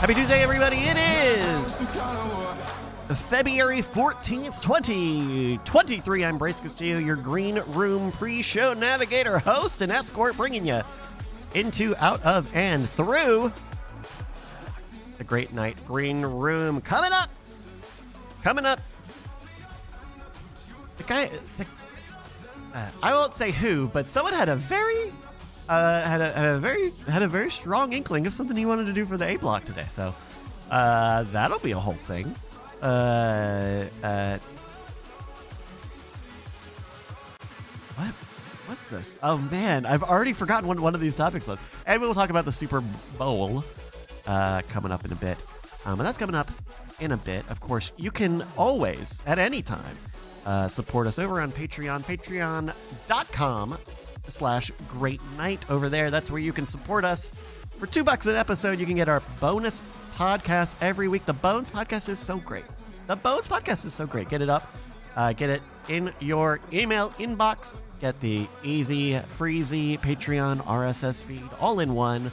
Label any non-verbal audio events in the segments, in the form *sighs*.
Happy Tuesday, everybody. It is February 14th, 2023. I'm Bryce Castillo, your Green Room pre show navigator, host, and escort, bringing you into, out of, and through the Great Night Green Room. Coming up, coming up. The guy, the, uh, I won't say who, but someone had a very uh, had a had a very had a very strong inkling of something he wanted to do for the A block today. So uh, that'll be a whole thing. Uh, uh, what? What's this? Oh man, I've already forgotten what one of these topics was. And we'll talk about the Super Bowl uh, coming up in a bit. Um, and that's coming up in a bit. Of course, you can always, at any time, uh, support us over on Patreon, patreon.com slash great night over there. That's where you can support us. For two bucks an episode, you can get our bonus podcast every week. The Bones podcast is so great. The Bones podcast is so great. Get it up. Uh, get it in your email inbox. Get the easy, freezy Patreon RSS feed all in one.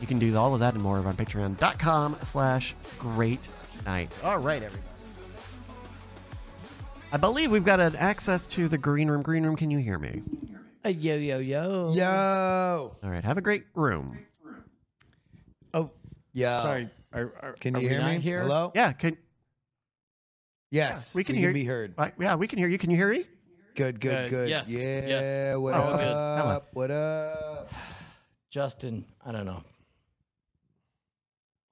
You can do all of that and more over on patreon.com slash great night. All right, everybody. I believe we've got an access to the green room. Green room, can you hear me? Uh, yo yo yo. Yo. All right, have a great room. Oh, yeah. sorry. Are, are, Can are you we hear me? Here? Hello? Yeah, can Yes. we can hear be heard. Right, yeah, we can hear you. Can you hear me? Good, good, Uh, good. yes, Yeah. yes. What Oh, up? good. Hello. What up? Justin. I don't know.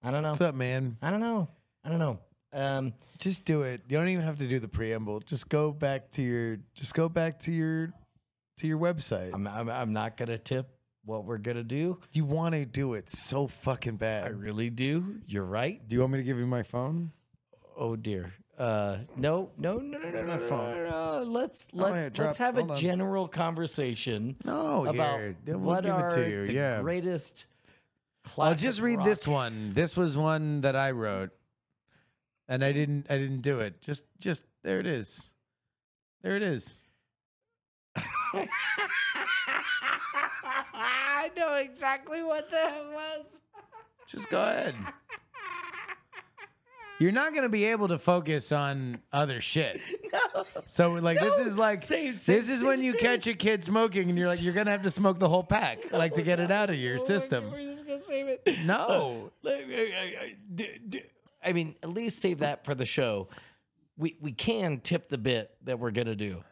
I don't know. What's up, man? I don't know. I don't know. Um, Just do it. You don't even have to do the preamble. Just go back to your just go back to your to your website. I'm, I'm I'm not gonna tip what we're gonna do. you want to do it so fucking bad. I really do. You're right. Do you want me to give you my phone? Oh dear. Uh, no, no, no, no, no, no, no, phone. no, no. Let's Oh, yeah, let's drop- let's have hold a on. general conversation No, about here. We'll what give are it to you. the yeah. greatest. I'll just read rock- this one. This was one that I wrote, and I didn't. I didn't do it. Just, just there it is. There it is. *laughs* I know exactly what that was. Just go ahead. *laughs* You're not gonna be able to focus on other shit. No. So like this is like Save, save, this is save, when you catch a kid smoking and you're like you're gonna have to smoke the whole pack *laughs* like to get it out of your Oh system. We're just gonna save it. No. Like, I- I- I- d- d- I mean, at least save that for the show. We we can tip the bit that we're gonna do.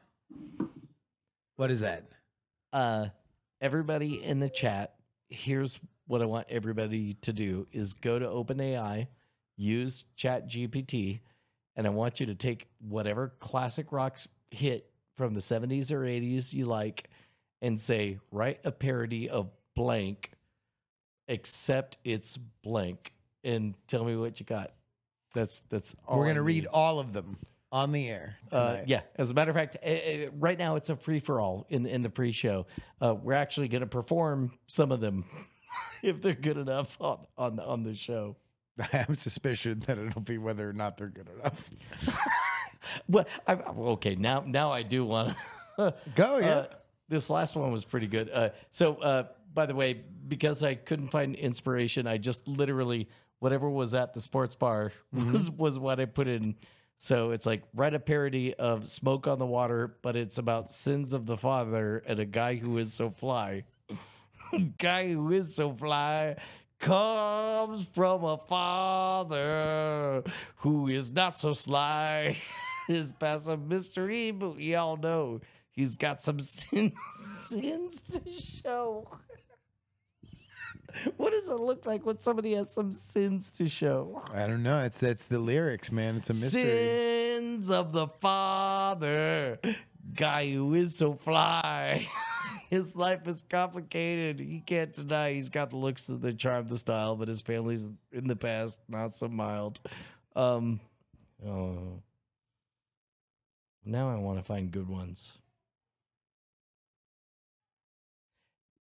What is that? Uh, everybody in the chat, here's what I want everybody to do: is go to OpenAI, use Chat GPT, and I want you to take whatever classic rocks hit from the 70s or 80s you like, and say write a parody of blank, except it's blank, and tell me what you got. That's that's all We're I gonna read need. all of them on the air. Uh, yeah. As a matter of fact, uh, uh, right now it's a free for all in in the pre-show. Uh, we're actually going to perform some of them *laughs* if they're good enough on on on the show. *laughs* I have suspicion that it'll be whether or not they're good enough. *laughs* Well, I, okay, now now I do want to. Go yeah. Uh, this last one was pretty good. Uh, so, uh, by the way, because I couldn't find inspiration, I just literally whatever was at the sports bar *laughs* mm-hmm. was was what I put in. So it's like write a parody of "Smoke on the Water," but it's about sins of the father and a guy who is so fly. *laughs* guy who is so fly comes from a father who is not so sly. *laughs* His past a mystery, but we all know he's got some sins, sins to show. *laughs* what does it look like when somebody has some sins to show? I don't know. It's it's the lyrics, man. It's a mystery. Sins of the father, guy who is so fly. *laughs* his life is complicated. He can't deny he's got the looks, the charm, the style, but his family's in the past not so mild. Um, oh. Now I want to find good ones.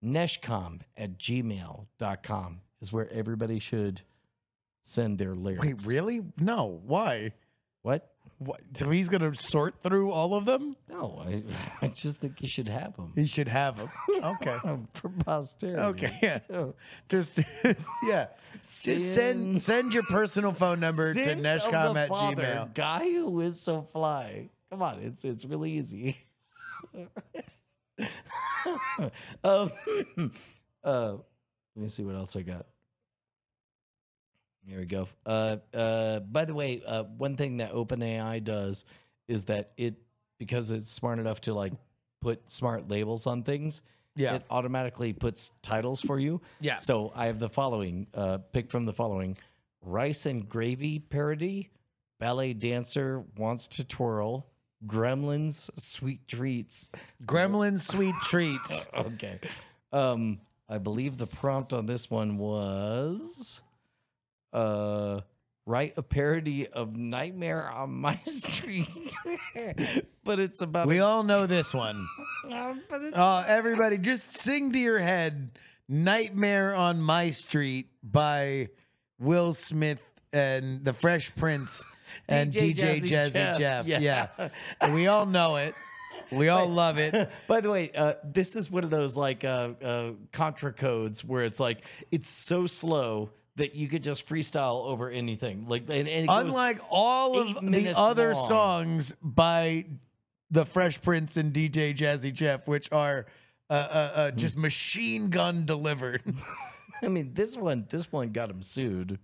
Neshcom at gmail.com is where everybody should send their lyrics. Wait, really? No. Why? What? What, so he's gonna sort through all of them. No, I, *laughs* I just think you should have them He should have them. Okay. *laughs* for posterity. Okay. Yeah. *laughs* Oh. Just, just yeah. Just send send your personal phone number to neshcom at father, gmail. Guy who is so fly. Come on, it's it's really easy. *laughs* um, *laughs* uh, let me see what else I got. Here we go. Uh, uh, by the way, uh, one thing that OpenAI does is that it because it's smart enough to like put smart labels on things. Yeah. it automatically puts titles for you. Yeah. So I have the following, uh, picked from the following: rice and gravy parody, ballet dancer wants to twirl, gremlins sweet treats. Gremlins sweet treats. *laughs* Okay. Um, I believe the prompt on this one was uh write a parody of Nightmare on My *laughs* Street. but it's about We a, all know this one. *laughs* uh, Oh, everybody, just sing to your head "Nightmare on My Street" by Will Smith and the Fresh Prince and DJ, Jazzy, Jeff. Yeah. And we all know it. We all love it. *laughs* By the way, uh, this is one of those like uh, uh, contra codes where it's like it's so slow that you could just freestyle over anything. Like, and, and Unlike all of the other long. songs by the Fresh Prince and DJ Jazzy Jeff, which are uh, uh, uh, just machine gun delivered. *laughs* I mean, this one, this one got him sued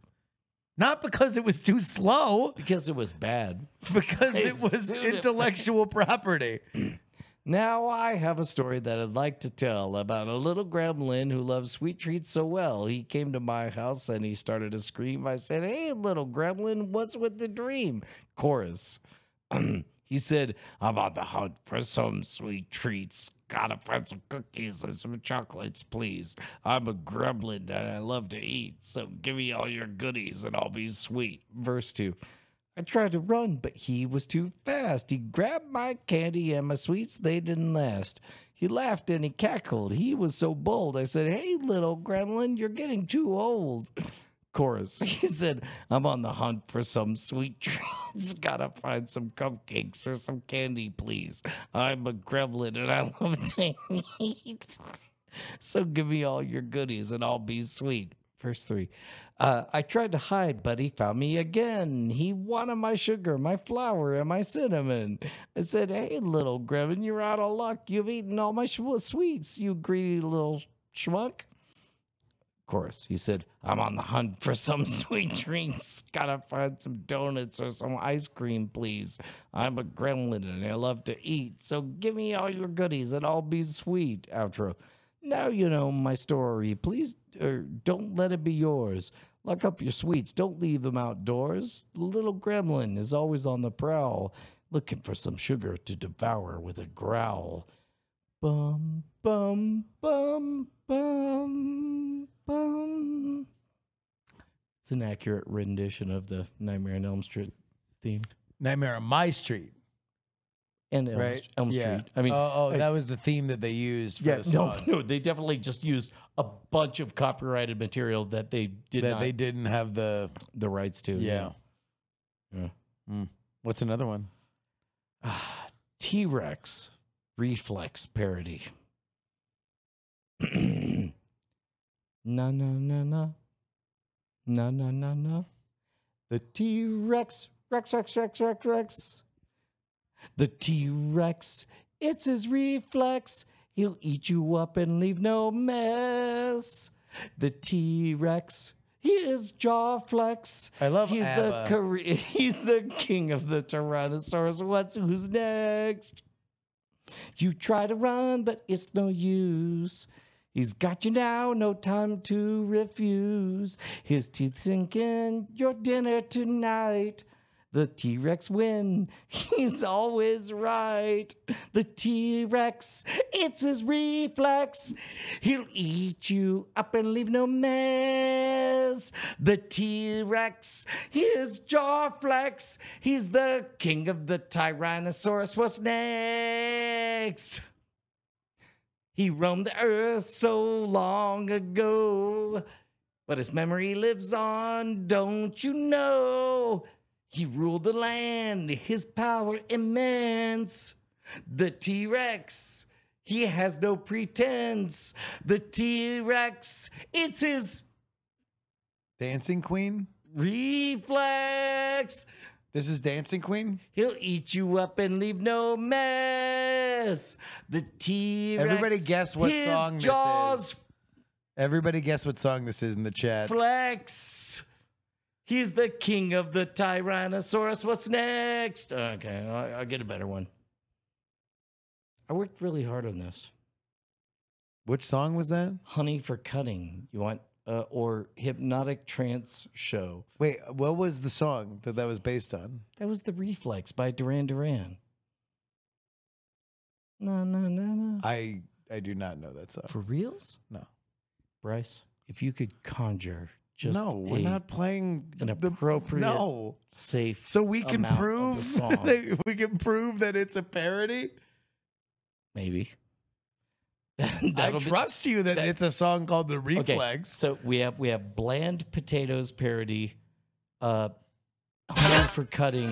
Not because it was too slow, because it was bad. *laughs* because They it was sued him. intellectual *laughs* property. Now I have a story that I'd like to tell about a little gremlin who loves sweet treats so well. He came to my house and he started to scream. I said, Hey, little gremlin, what's with the dream? Chorus. *clears throat* he said, I'm on the hunt for some sweet treats. Gotta find some cookies and some chocolates, please. I'm a gremlin and I love to eat, so give me all your goodies and I'll be sweet. Verse 2. I tried to run, but he was too fast. He grabbed my candy and my sweets, they didn't last. He laughed and he cackled. He was so bold. I said, Hey, little gremlin, you're getting too old. *laughs* Chorus. *laughs* He said, I'm on the hunt for some sweet treats. *laughs* Gotta find some cupcakes or some candy, please. I'm a gremlin and I love *laughs* to eat. So give me all your goodies and I'll be sweet. Verse 3. Uh, I tried to hide, but he found me again. He wanted my sugar, my flour, and my cinnamon. I said, Hey, little gremlin, you're out of luck. You've eaten all my sh- sweets, you greedy little schmuck. Chorus. He said, I'm on the hunt for some *laughs* sweet drinks. Gotta find some donuts or some ice cream, please. I'm a gremlin and I love to eat. So give me all your goodies and I'll be sweet. Outro. Now you know my story. Please er, don't let it be yours. Lock up your sweets. Don't leave them outdoors. The little gremlin is always on the prowl, looking for some sugar to devour with a growl. Bum, bum, bum, bum, bum. It's an accurate rendition of the Nightmare on Elm Street theme. Nightmare on My Street, And Elm, right? Elm yeah. I mean, oh, oh, I- that was the theme that they used for yeah, the no, song *laughs* no, they definitely just used a bunch of copyrighted material that they did that not they didn't have the. the rights to. Yeah. Yeah. Mm. What's another one? *sighs* T Rex reflex parody. no, no, no, no. No, no, no, no. The T Rex, Rex, Rex, Rex, Rex, Rex. The T Rex, it's his reflex. He'll eat you up and leave no mess. The T Rex, his jaw flex. I love He's ABBA. the *laughs* he's the king of the Tyrannosaurus. What's who's next? You try to run, but it's no use. He's got you now, no time to refuse. His teeth sink in your dinner tonight. The T Rex win. *laughs* He's always right. The T Rex, it's his reflex. He'll eat you up and leave no mess. The T Rex, his jaw flex. He's the king of the Tyrannosaurus. What's next? He roamed the earth so long ago, but his memory lives on, don't you know? He ruled the land, his power immense. The T Rex, he has no pretense. The T Rex, it's his Dancing Queen. reflex. This is Dancing Queen. He'll eat you up and leave no mess. The T Rex. Everybody guess what his song this jaws is. Everybody guess what song this is in the chat. flex. He's the king of the Tyrannosaurus. What's next? Okay, I'll, I'll get a better one. I worked really hard on this. Which song was that? Honey for cutting. You want uh, or hypnotic trance show? Wait, what was the song that that was based on? That was the Reflex by Duran Duran. No, no, no, no. I I do not know that song. For reals? No. Bryce, if you could conjure just no, we're a not playing an the- appropriate- No, safe. so we can the prove *laughs* that we can prove that it's a parody. maybe. *laughs* I That'll be- trust you that, that- it's a song called "The Okay, Reflex." so we have we have bland potatoes parody, uh, for cutting.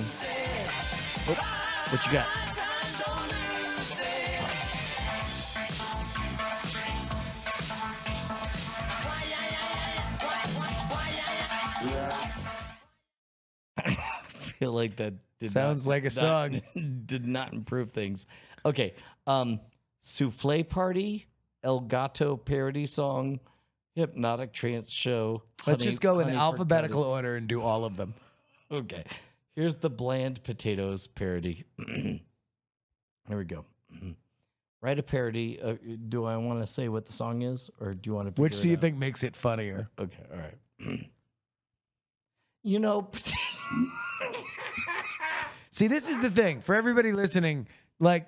What, what you got? I *laughs* feel like that did Sounds not- like a not- song. *laughs* did not improve things. Okay, um, souffle party, El Gato parody song, hypnotic trance show. Let's Honey- just go in alphabetical order and do all of them. *laughs* Okay, here's the bland potatoes parody. *clears throat* Here we go. Write a parody. Uh, do I want to say what the song is, or do you want to? Which do you think makes it funnier? Okay, all right. *clears throat* you know, *laughs* See, this is the thing for everybody listening. Like,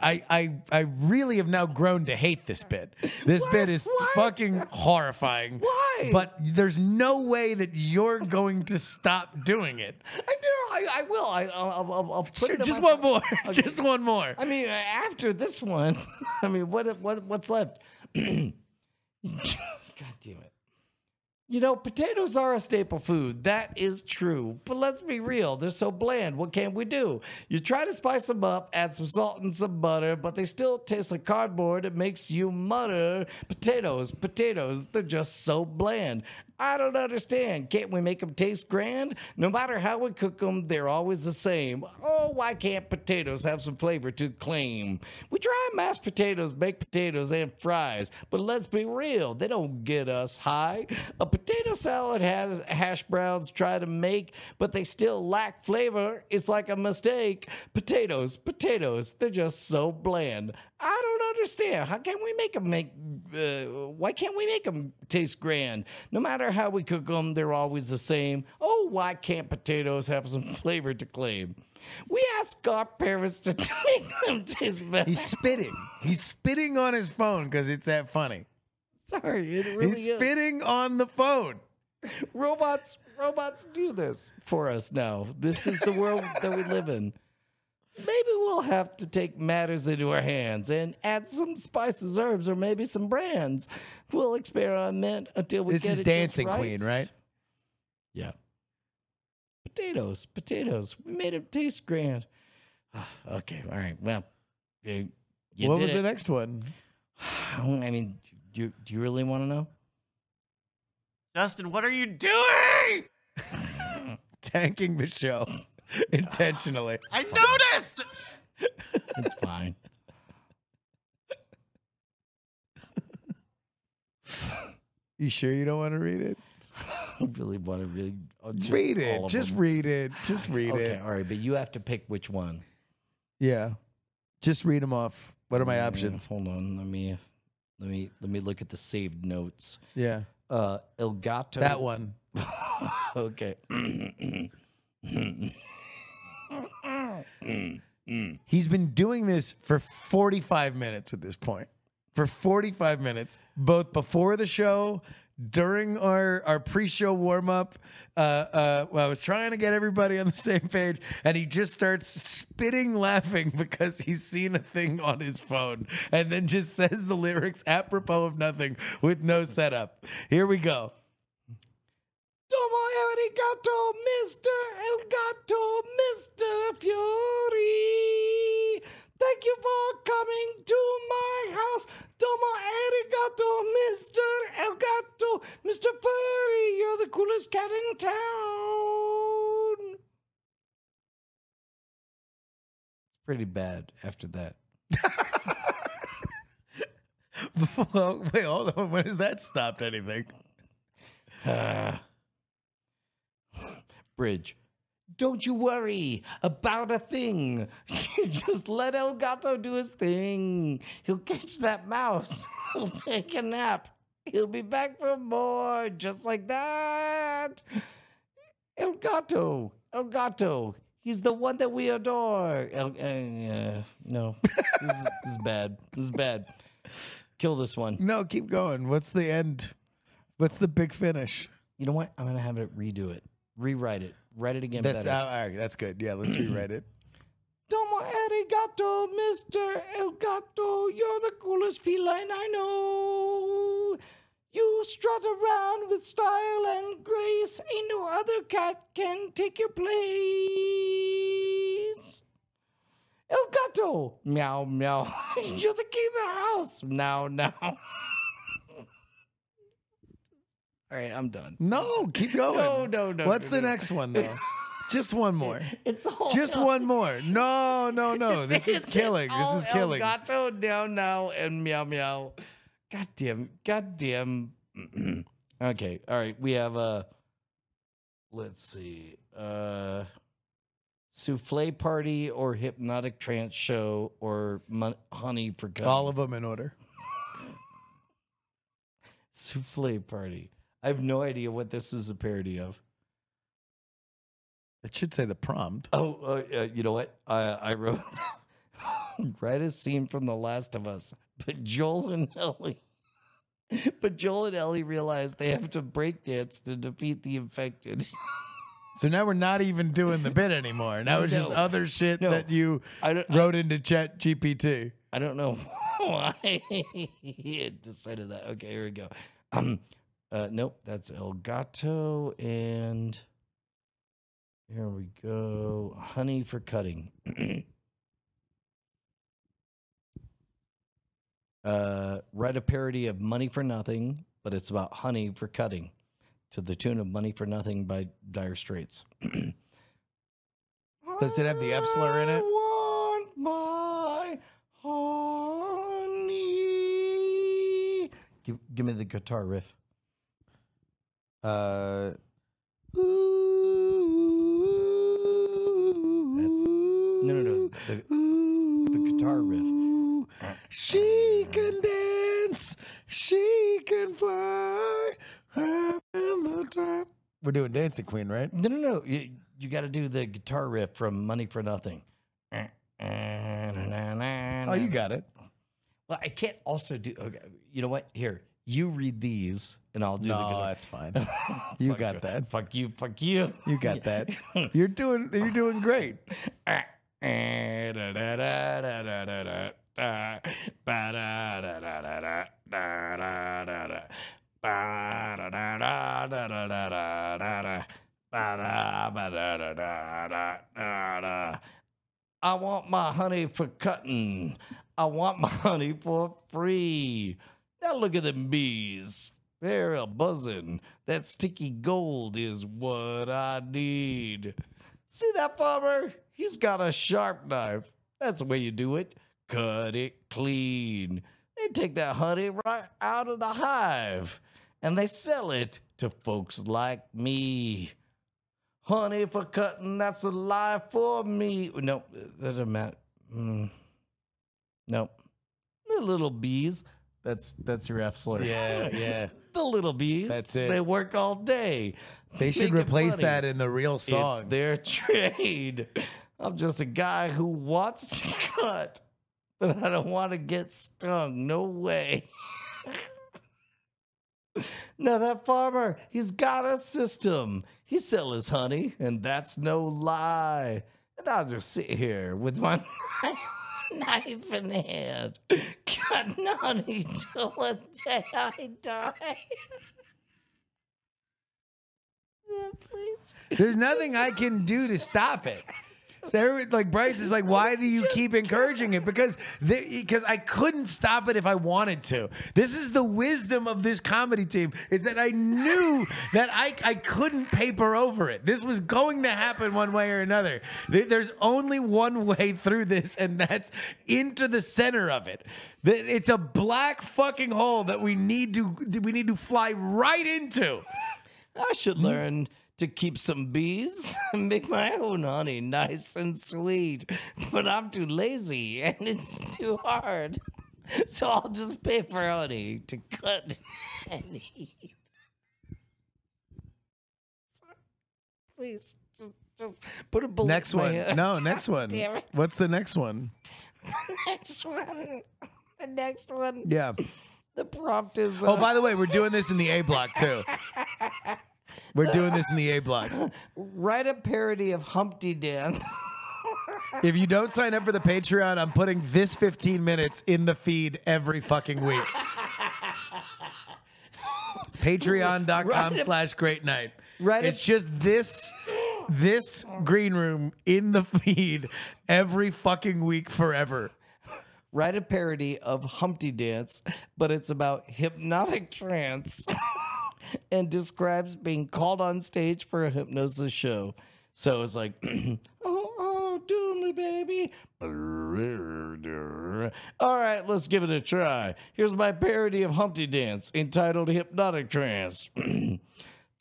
I, I, I really have now grown to hate this bit. This bit is Why? fucking horrifying. Why? But there's no way that you're going to stop doing it. I do. I, I will. I, I'll, I'll, I'll put Sure, it in just my- one more. *laughs* Okay. Just one more. I mean, uh, after this one, *laughs* I mean, what what what's left? *clears throat* God damn it. You know, potatoes are a staple food. That is true. But let's be real, they're so bland. What can we do? You try to spice them up, add some salt and some butter, but they still taste like cardboard. It makes you mutter. Potatoes, potatoes, they're just so bland. I don't understand. Can't we make them taste grand? No matter how we cook them, they're always the same. Oh, why can't potatoes have some flavor to claim? We try mashed potatoes, baked potatoes, and fries, but let's be real, they don't get us high. A potato salad has hash browns try to make, but they still lack flavor. It's like a mistake. Potatoes, potatoes, they're just so bland. I don't understand. How can we make them make? Uh, why can't we make them taste grand? No matter how we cook them, they're always the same. Oh, why can't potatoes have some *laughs* flavor to claim? We ask our parents to *laughs* make them taste better. He's spitting. He's spitting on his phone because it's that funny. Sorry, it really He's is. spitting on the phone. Robots, robots do this for us now. This is the world that we live in. Maybe we'll have to take matters into our hands and add some spices, herbs, or maybe some brands. We'll experiment until we This get it. This is Dancing just Queen, right? Yeah. Potatoes, potatoes. We made it taste grand. Ah, *sighs* okay, all right. Well, you, you what did was it. the next one? *sighs* I mean, do you, do you really want to know? Justin, what are you doing? *laughs* Tanking the show *laughs* *laughs* intentionally. I noticed. It's fine. *laughs* You sure you don't want to read it? I really want to really oh, just read all it. of Just them. read it. Just read okay, it. all right, but you have to pick which one. Yeah. Just read them off. What are my Uh, options? Hold on, let me let me let me look at the saved notes. Yeah. Uh, El Gato. That one. *laughs* okay. *clears throat* He's been doing this for 45 minutes at this point. For 45 minutes, both before the show, during our, our pre-show warm-up. Uh, uh, well, I was trying to get everybody on the *laughs* same page, and he just starts spitting laughing because he's seen a thing on his phone, and then just says the lyrics apropos of nothing with no setup. Here we go. Domo arigato, Mr. El Gato, Mr. Fury. Thank you for coming to my house. Domo arigato, Mr. El Gato, Mr. Furry. You're the coolest cat in town. It's pretty bad after that. well, *laughs* *laughs* wait, hold on. When has that stopped anything? Ah. *sighs* Bridge. Don't you worry about a thing. *laughs* Just let El Gato do his thing. He'll catch that mouse. *laughs* He'll take a nap. He'll be back for more, just like that. El Gato. El Gato. He's the one that we adore. El, uh, uh, no, this is, this is bad. This is bad. Kill this one. No, keep going. What's the end? What's the big finish? You know what? I'm gonna have it redo it, rewrite it, write it again. That's better. all right. That's good. Yeah, let's *clears throat* rewrite it. Domo arigato, Mr. El Gato. You're the coolest feline I know. You strut around with style and grace. Ain't no other cat can take your place. El Gato. Meow, meow. *laughs* You're the king of the house. Now, now. *laughs* All right, I'm done. No, keep *laughs* going. No, no, no. What's no, the no. next one though? *laughs* Just one more. It's all Just one more. No, *laughs* no, no. It's- This is it's- killing. This is killing. Gato, now, now, and meow, meow. God damn, god damn. *clears throat* okay, all right. We have a. Let's see. Uh, souffle party or hypnotic trance show or mon- honey for cutting. All of them in order. souffle party. I have no idea what this is a parody of. It should say the prompt. Oh, uh, uh, you know what? I I wrote *laughs* write a scene from The Last of Us, but Joel and *laughs* Ellie. But Joel and Ellie realize they have to break dance to defeat the infected. *laughs* So now we're not even doing the bit anymore. Now it's just No. other shit No. that you I don't. I, wrote into Chat GPT. I don't know why he decided that. Okay, here we go. Um, uh, nope, that's El Gato, and here we go. Honey for cutting. *clears throat* uh, write a parody of Money for Nothing, but it's about honey for cutting, to the tune of Money for Nothing by Dire Straits. *clears throat* Does it have the F slur in it? Want my honey. Give, give me the guitar riff. Uh, That's no, no, no. The, the guitar riff. She can dance, she can fly. up in the top. We're doing Dancing Queen, right? No, no, no. You, you got to do the guitar riff from Money for Nothing. Oh, Oh, you got it. Well, I can't also do. Okay, you know what? Here, you read these, and I'll do the No, guitar. that's fine. *laughs* *laughs* You Fuck got that. Fuck you. Fuck you. You got *laughs* that. You're doing. You're doing great. I want my honey for cutting. I want my honey for free. Now look at them bees. They're a buzzing. That sticky gold is what I need. See that farmer? He's got a sharp knife. That's the way you do it. Cut it clean. They take that honey right out of the hive and they sell it to folks like me. Honey for cutting, that's a lie for me. No, that doesn't matter. Mm. No. The little bees. That's that's your F slur. Yeah, *laughs* yeah. the little bees. That's it. They work all day. They should making replace money. that in the real song. It's their trade. I'm just a guy who wants to *laughs* cut, but I don't want to get stung. No way. *laughs* now that farmer, he's got a system. He sell his honey, and that's no lie. And I'll just sit here with my *laughs* knife in hand, cutting *laughs* honey till the day I die. *laughs* Please. There's nothing I can do to stop it. So every- like Bryce is like, *laughs* why do you keep encouraging it? Because because I couldn't stop it if I wanted to. This is the wisdom of this comedy team is that I knew that I I couldn't paper over it. This was going to happen one way or another. There's only one way through this, and that's into the center of it. That It's a black fucking hole that we need to we need to fly right into. I should learn to keep some bees and *laughs* make my own honey nice and sweet. But I'm too lazy and it's too hard. *laughs* So I'll just pay for honey to cut *laughs* and eat. Please, just, just put a bullet Next one. head. No, next one. Damn it. What's the next one? The next one. The next one. Yeah. The prompt is. Oh, uh, by the way, we're doing this in the A block too. We're doing this in the A block. *laughs* write a parody of Humpty Dance. *laughs* If you don't sign up for the Patreon, I'm putting this 15 minutes in the feed every fucking week. *laughs* Patreon.com Right. slash great night. Right. It's just this this green room in the feed every fucking week forever. write a parody of Humpty Dance, but it's about hypnotic trance and describes being called on stage for a hypnosis show. So it's like, *clears throat* oh, oh, do me, baby. All right, let's give it a try. Here's my parody of Humpty Dance entitled Hypnotic Trance. *clears throat*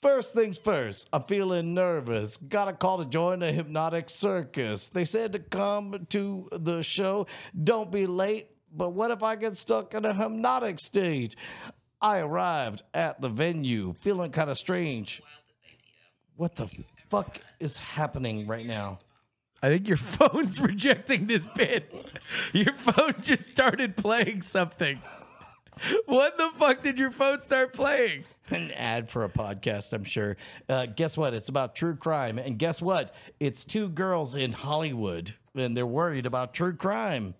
First things first, I'm feeling nervous. Got a call to join the hypnotic circus. They said to come to the show. Don't be late. But what if I get stuck in a hypnotic state? I arrived at the venue feeling kind of strange. What the fuck is happening right now? I think your *laughs* phone's rejecting this bit. Your phone just started playing something. What the fuck did your phone start playing? An ad for a podcast, I'm sure. Uh, guess what? It's about true crime. And guess what? It's two girls in Hollywood, and they're worried about true crime.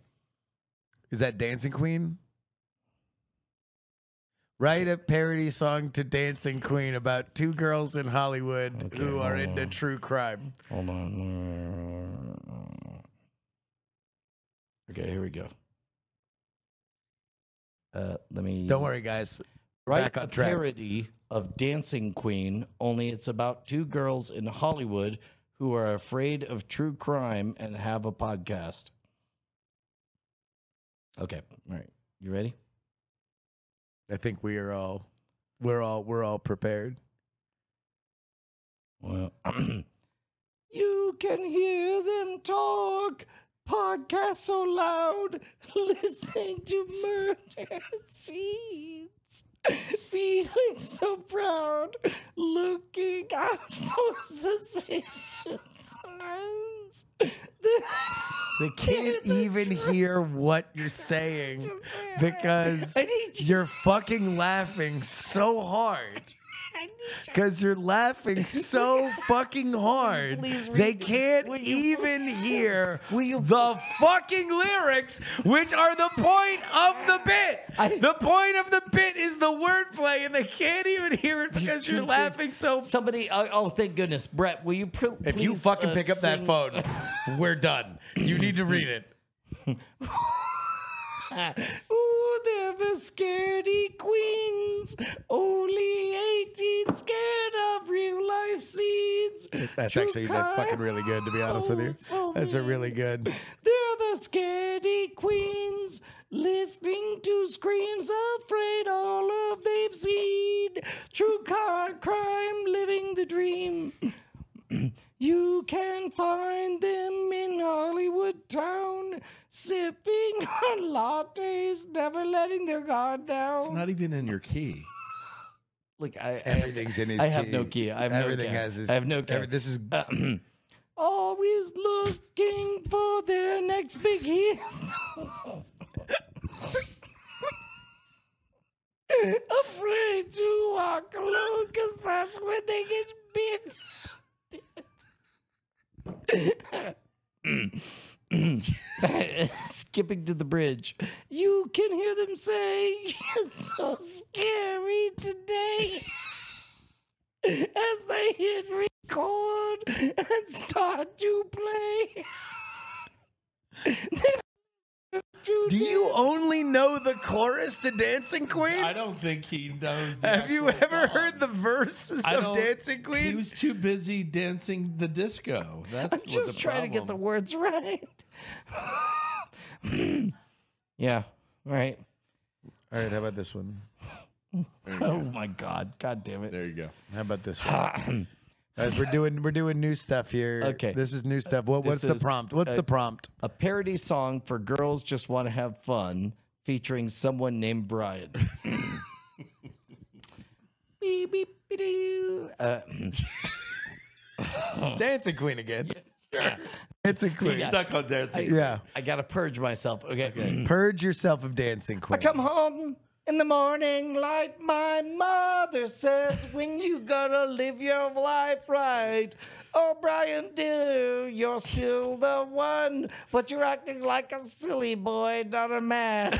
Is that Dancing Queen? Write a parody song to Dancing Queen about two girls in Hollywood Okay, who are into on. true crime. Hold on. Okay, here we go. Uh, let me Don't worry, guys. write a track. parody of Dancing Queen. Only it's about two girls in Hollywood who are afraid of true crime and have a podcast. Okay, all right. You ready? I think we are all we're all we're all prepared. Well, *clears throat* you can hear them talk. Podcast so loud, *laughs* listening to murder *laughs* scenes. Feeling so proud, looking out *laughs* for suspicious signs. *laughs* They can't even hear what you're saying *laughs* because I need you. you're fucking laughing so hard. You. Because you're laughing *laughs* so fucking hard. They can't you even *laughs* hear you- the fucking lyrics, which are the point of the bit. I- the point of the bit is the wordplay, and they can't even hear it because you're too laughing so. Somebody, oh, oh, thank goodness, Brett. Will you? Pr- If you please, fucking uh, pick up that sing- phone, we're done. You need to read it. *laughs* They're the scaredy queens. Only 18 scared of real life scenes. That's True actually that's fucking really good, to be honest with you. So That's a really good. They're the scaredy queens. Listening to screams, afraid all of they've seen. True car crime, living the dream. *clears throat* You can find them in Hollywood town, sipping on lattes, never letting their guard down. It's not even in your key. Look, I, I, Everything's in his. I have no key. I have no key. has his. I have no key. every- this is uh, *clears throat* Always looking for their next big hit. *laughs* Afraid to walk alone because that's when they get bit. *laughs* Skipping to the bridge. You can hear them say, It's so scary today. as they hit record and start to play. Do you only know the chorus to Dancing Queen? I don't think he knows. The Have you ever song. heard the verses of Dancing Queen? He was too busy dancing the disco. That's I'm what just the trying to get the words right. *laughs* yeah, right. All right, how about this one? There *laughs* you Oh go. my God. God damn it. There you go. How about this one? *clears throat* Guys, we're doing we're doing new stuff here. Okay. This is new stuff. What, what's This the is, prompt? What's uh, the prompt? A parody song for girls just want to have fun featuring someone named Brian. *laughs* Beep, beep, beep-doo. uh, *laughs* Dancing Queen again. sure. Dancing Queen. He's stuck on dancing. Yeah. I got to purge myself. Okay. Purge yourself of Dancing Queen. I come home in the morning like my mother says when you gonna live your life right. Oh, Brian, dear, you're still the one, but you're acting like a silly boy, not a man. *laughs*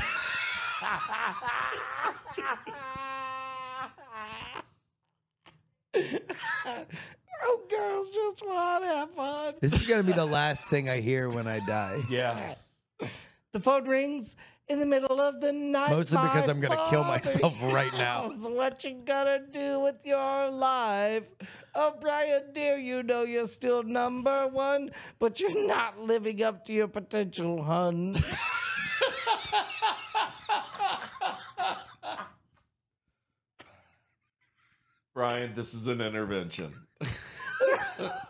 oh, girls just want to have fun. This is gonna be the last thing I hear when I die. Yeah. The phone rings in the middle of the night. Mostly because I'm gonna kill myself *laughs* right now. yells, What you gonna do with your life? Oh, Brian, dear, you know you're still number one, but you're not living up to your potential, hun. *laughs* Brian, this is an intervention. *laughs*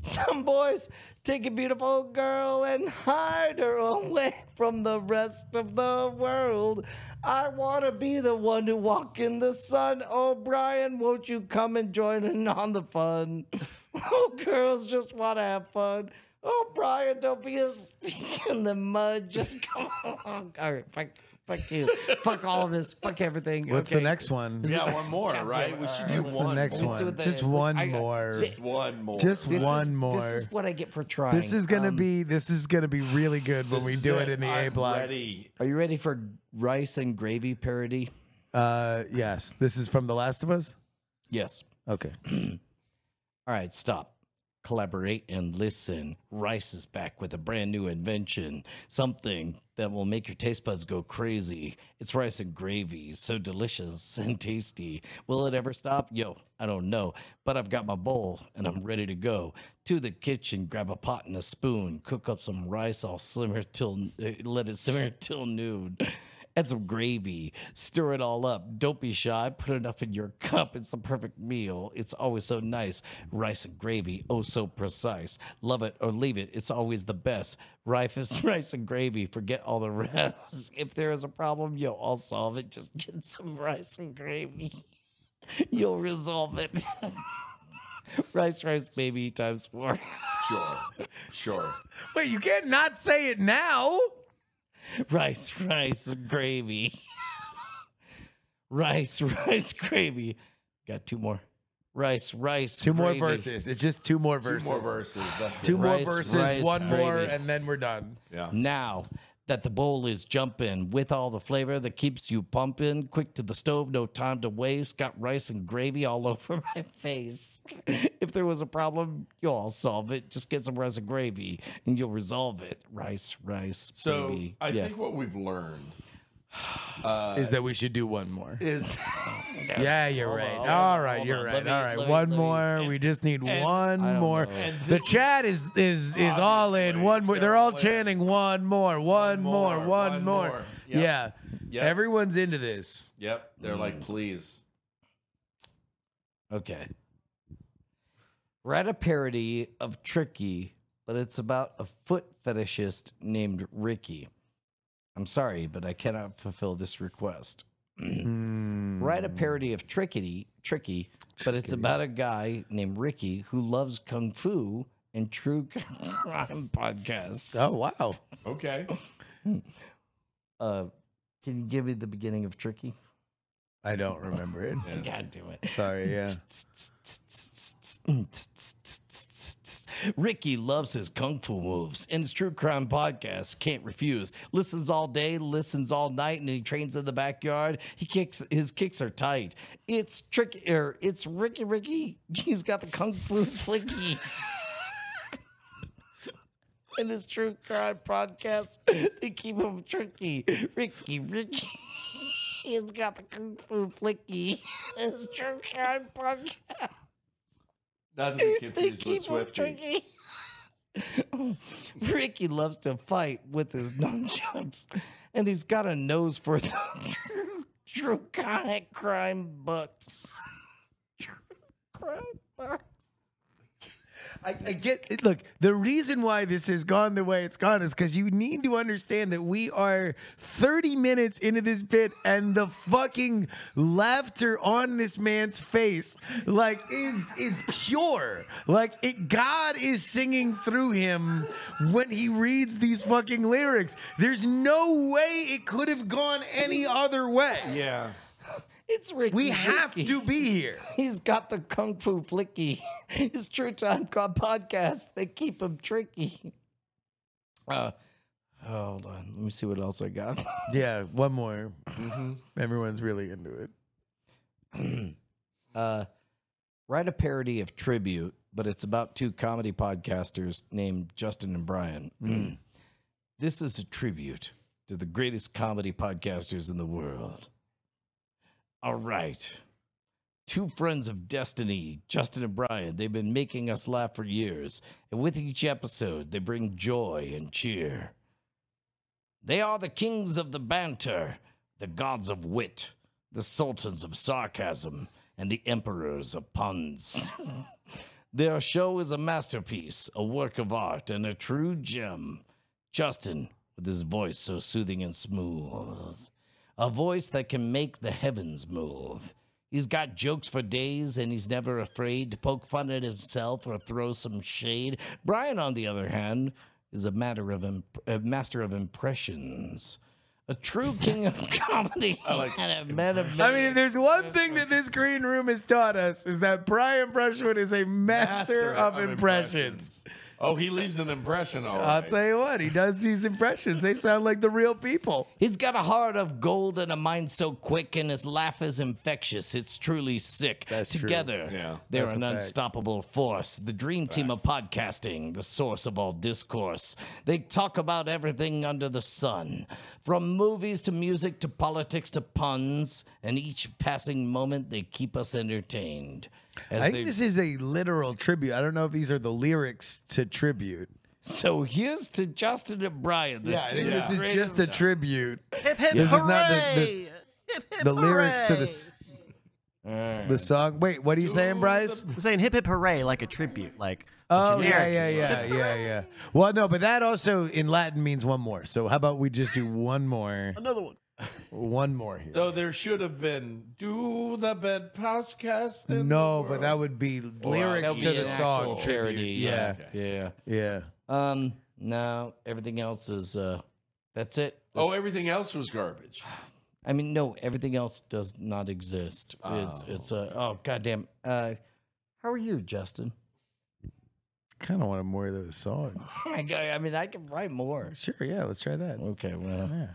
*laughs* Some boys take a beautiful girl and hide her away from the rest of the world. I want to be the one to walk in the sun. Oh, Brian, won't you come and join in on the fun? *laughs* Oh, girls just want to have fun. Oh, Brian, don't be a *laughs* stick in the mud. Just come on. All right, fuck, fuck you. fuck all of this. Fuck everything. What's okay? the next one? Yeah, one more, God right? damn We should do right. What's one. the next Let me see one? what the- Just one got- more. Just one more. Just This one is, more. This is what I get for trying. This is gonna Um, be this is gonna be really good when This we is do it in the A I'm block. Ready. Are you ready for rice and gravy parody? Uh, yes, this is from The Last of Us. Yes. Okay. *clears throat* All right, stop. Collaborate and listen. Rice is back with a brand new invention, something that will make your taste buds go crazy. It's rice and gravy, so delicious *laughs* and tasty. Will it ever stop? Yo, I don't know, but I've got my bowl and I'm ready to go to the kitchen. Grab a pot and a spoon, cook up some rice. I'll simmer till uh, let it simmer *laughs* till noon. Add some gravy, stir it all up. Don't be shy. Put enough in your cup. It's the perfect meal. It's always so nice. Rice and gravy, oh so precise. Love it or leave it. It's always the best. Rice is *laughs* rice and gravy. Forget all the rest. *laughs* If there is a problem, yo, I'll solve it. Just get some rice and gravy. *laughs* You'll resolve it. rice, rice, baby times four. Sure. Sure. Wait, you can't not say it now. *laughs* rice, rice, gravy. rice, rice, gravy. Got two more. Rice, rice. Two more gravy. verses. It's just two more verses. Two verses. more verses. That's Two it. more Rice, verses. rice, one more, gravy. and then we're done. Yeah. Now that the bowl is jumping with all the flavor that keeps you pumping, quick to the stove, no time to waste. Got rice and gravy all *laughs* over my face. if there was a problem, you'll all solve it. Just get some rice and gravy and you'll resolve it. Rice, rice, So gravy. I yeah. think what we've learned uh, Is that we should do one more? is *laughs* *laughs* Yeah, you're right. on, hold All on, right, hold you're on. right. Let me- All right, let me- one let me- more. we just need and- one I don't more. know. And The this- chat is is *laughs* is all in. Obviously, One more. They're all they're all in. chanting one more, one more, more, one one more. more. Yep. Yeah, Yep. everyone's into this. Yep. They're Mm. like, please. Okay. Write a parody of Tricky, but it's about a foot fetishist named Ricky. I'm sorry, but I cannot fulfill this request. Mm. Write a parody of Trickety, Tricky, but it's about a guy named Ricky who loves kung fu and true crime podcasts. Oh wow. Okay. Uh, can you give me the beginning of Tricky? I don't remember it. God do it. Sorry, yeah. Ricky loves his kung fu moves and his true crime podcast. Can't refuse. Listens all day, listens all night, and he trains in the backyard. He kicks. His kicks are tight. It's tricky. Er, it's Ricky. Ricky. *laughs* He's got the kung fu flicky. and his true crime podcast. They keep him tricky. Ricky. Ricky. He's got the kung fu flicky. *laughs* His true crime podcast. Not to be They confused with Swifty. tricky. *laughs* Ricky loves to fight with his *laughs* nunchucks, and he's got a nose for the true, true crime books. True crime books. I, I get look the reason why this has gone the way it's gone is because you need to understand that we are 30 minutes into this bit and the fucking laughter on this man's face like is is pure. Like it god is singing through him when he reads these fucking lyrics. There's no way it could have gone any other way. Yeah. It's Ricky. we have Ricky. to be here *laughs* He's got the kung fu flicky. *laughs* His true time podcast. They keep him tricky. Uh, hold on. Let me see what else I got. *laughs* yeah one more everyone's really into it *clears throat* uh, write a parody of Tribute, but it's about two comedy podcasters named Justin and Brian. this is a tribute to the greatest comedy podcasters in the world. All right. Two friends of destiny, Justin and Brian, they've been making us laugh for years, and with each episode, they bring joy and cheer. They are the kings of the banter, the gods of wit, the sultans of sarcasm, and the emperors of puns. *laughs* Their show is a masterpiece, a work of art, and a true gem. Justin, with his voice so soothing and smooth, a voice that can make the heavens move. He's got jokes for days, and he's never afraid to poke fun at himself or throw some shade. Brian, on the other hand, is a matter of imp- a master of impressions, a true king of *laughs* comedy, and a man of I mean, if there's one thing that this green room has taught us is that Brian Brushwood is a master, of, impressions. Oh, he leaves an impression. All I'll tell you what, he does these impressions. They sound like the real people. He's got a heart of gold and a mind so quick, and his laugh is infectious. It's truly sick. That's true. Together, Yeah. they're That's an a fact. unstoppable force, the dream team of podcasting, the source of all discourse. They talk about everything under the sun, from movies to music to politics to puns, and each passing moment they keep us entertained. As I they- think this is a literal tribute. I don't know if these are the lyrics to tribute. *laughs* so here's to Justin and Brian. the Yeah, I two think this is greatest- just a tribute. Hip hip This is not the- the- hip, hip, The lyrics to hooray! the the song. Wait, what are you saying, Bryce? I'm saying hip hip hooray like a tribute, like a Oh yeah, generic yeah, tribute. yeah, yeah, yeah. Well, no, but that also in Latin means one more. So how about we just do one more, Another one. One more here? Though there should have been do the bed podcast. in No, the but that world." would be lyrics would be to the song. Charity. parody. Yeah. yeah. Yeah. Um, no, everything else is uh that's it. Oh, That's- everything else was garbage. I mean, no, everything else does not exist. It's Oh. it's uh oh goddamn. Uh how are you, Justin? Kind of want more of those songs. *laughs* I, I mean, I can write more. Sure, yeah, let's try that. Okay, well, Yeah.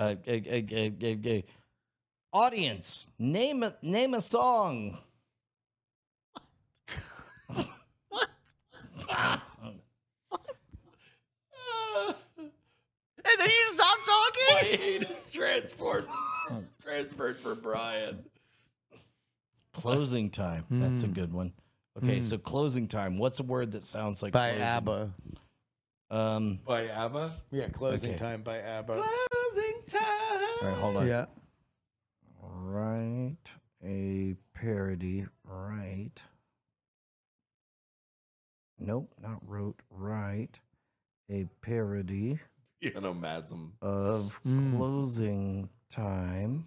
Uh, audience, name a name a song. What? What? *laughs* What? And then you stop talking. My talking. hate is transferred, transferred for Brian. Closing time. That's a good one. Okay, so closing time. What's a word that sounds like By closing? ABBA. Um, By ABBA. Yeah, closing Okay. time by ABBA. Closing time. All right, hold on. Yeah. Write a parody. Right. Nope, not wrote. Write a parody *laughs* Ionomasm. of Mm. closing time.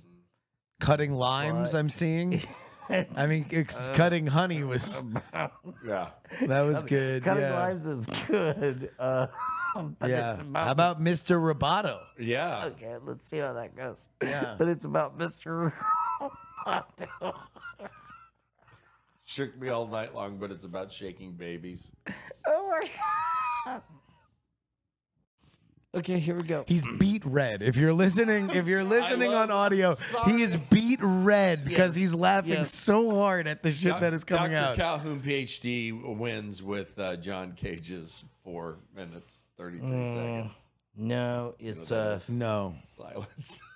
Cutting limes, But- I'm seeing. *laughs* I mean, it's cutting honey was Yeah. that was good. Cutting yeah. lives is good. Uh, *laughs* but Yeah. it's about How about Mr. Roboto? Yeah. Okay, let's see how that goes. Yeah. But it's about Mr. Roboto. Shook me all night long, but it's about shaking babies. Oh my god. Okay, here we go. He's beat red. If you're listening, if you're listening on audio, he is beat red because he's laughing Yes. so hard at the shit Doc- that is coming Dr. out. Calhoun, PhD, wins with uh, John Cage's four minutes, 33 Mm. seconds. No, it's that uh no. Silence. *laughs*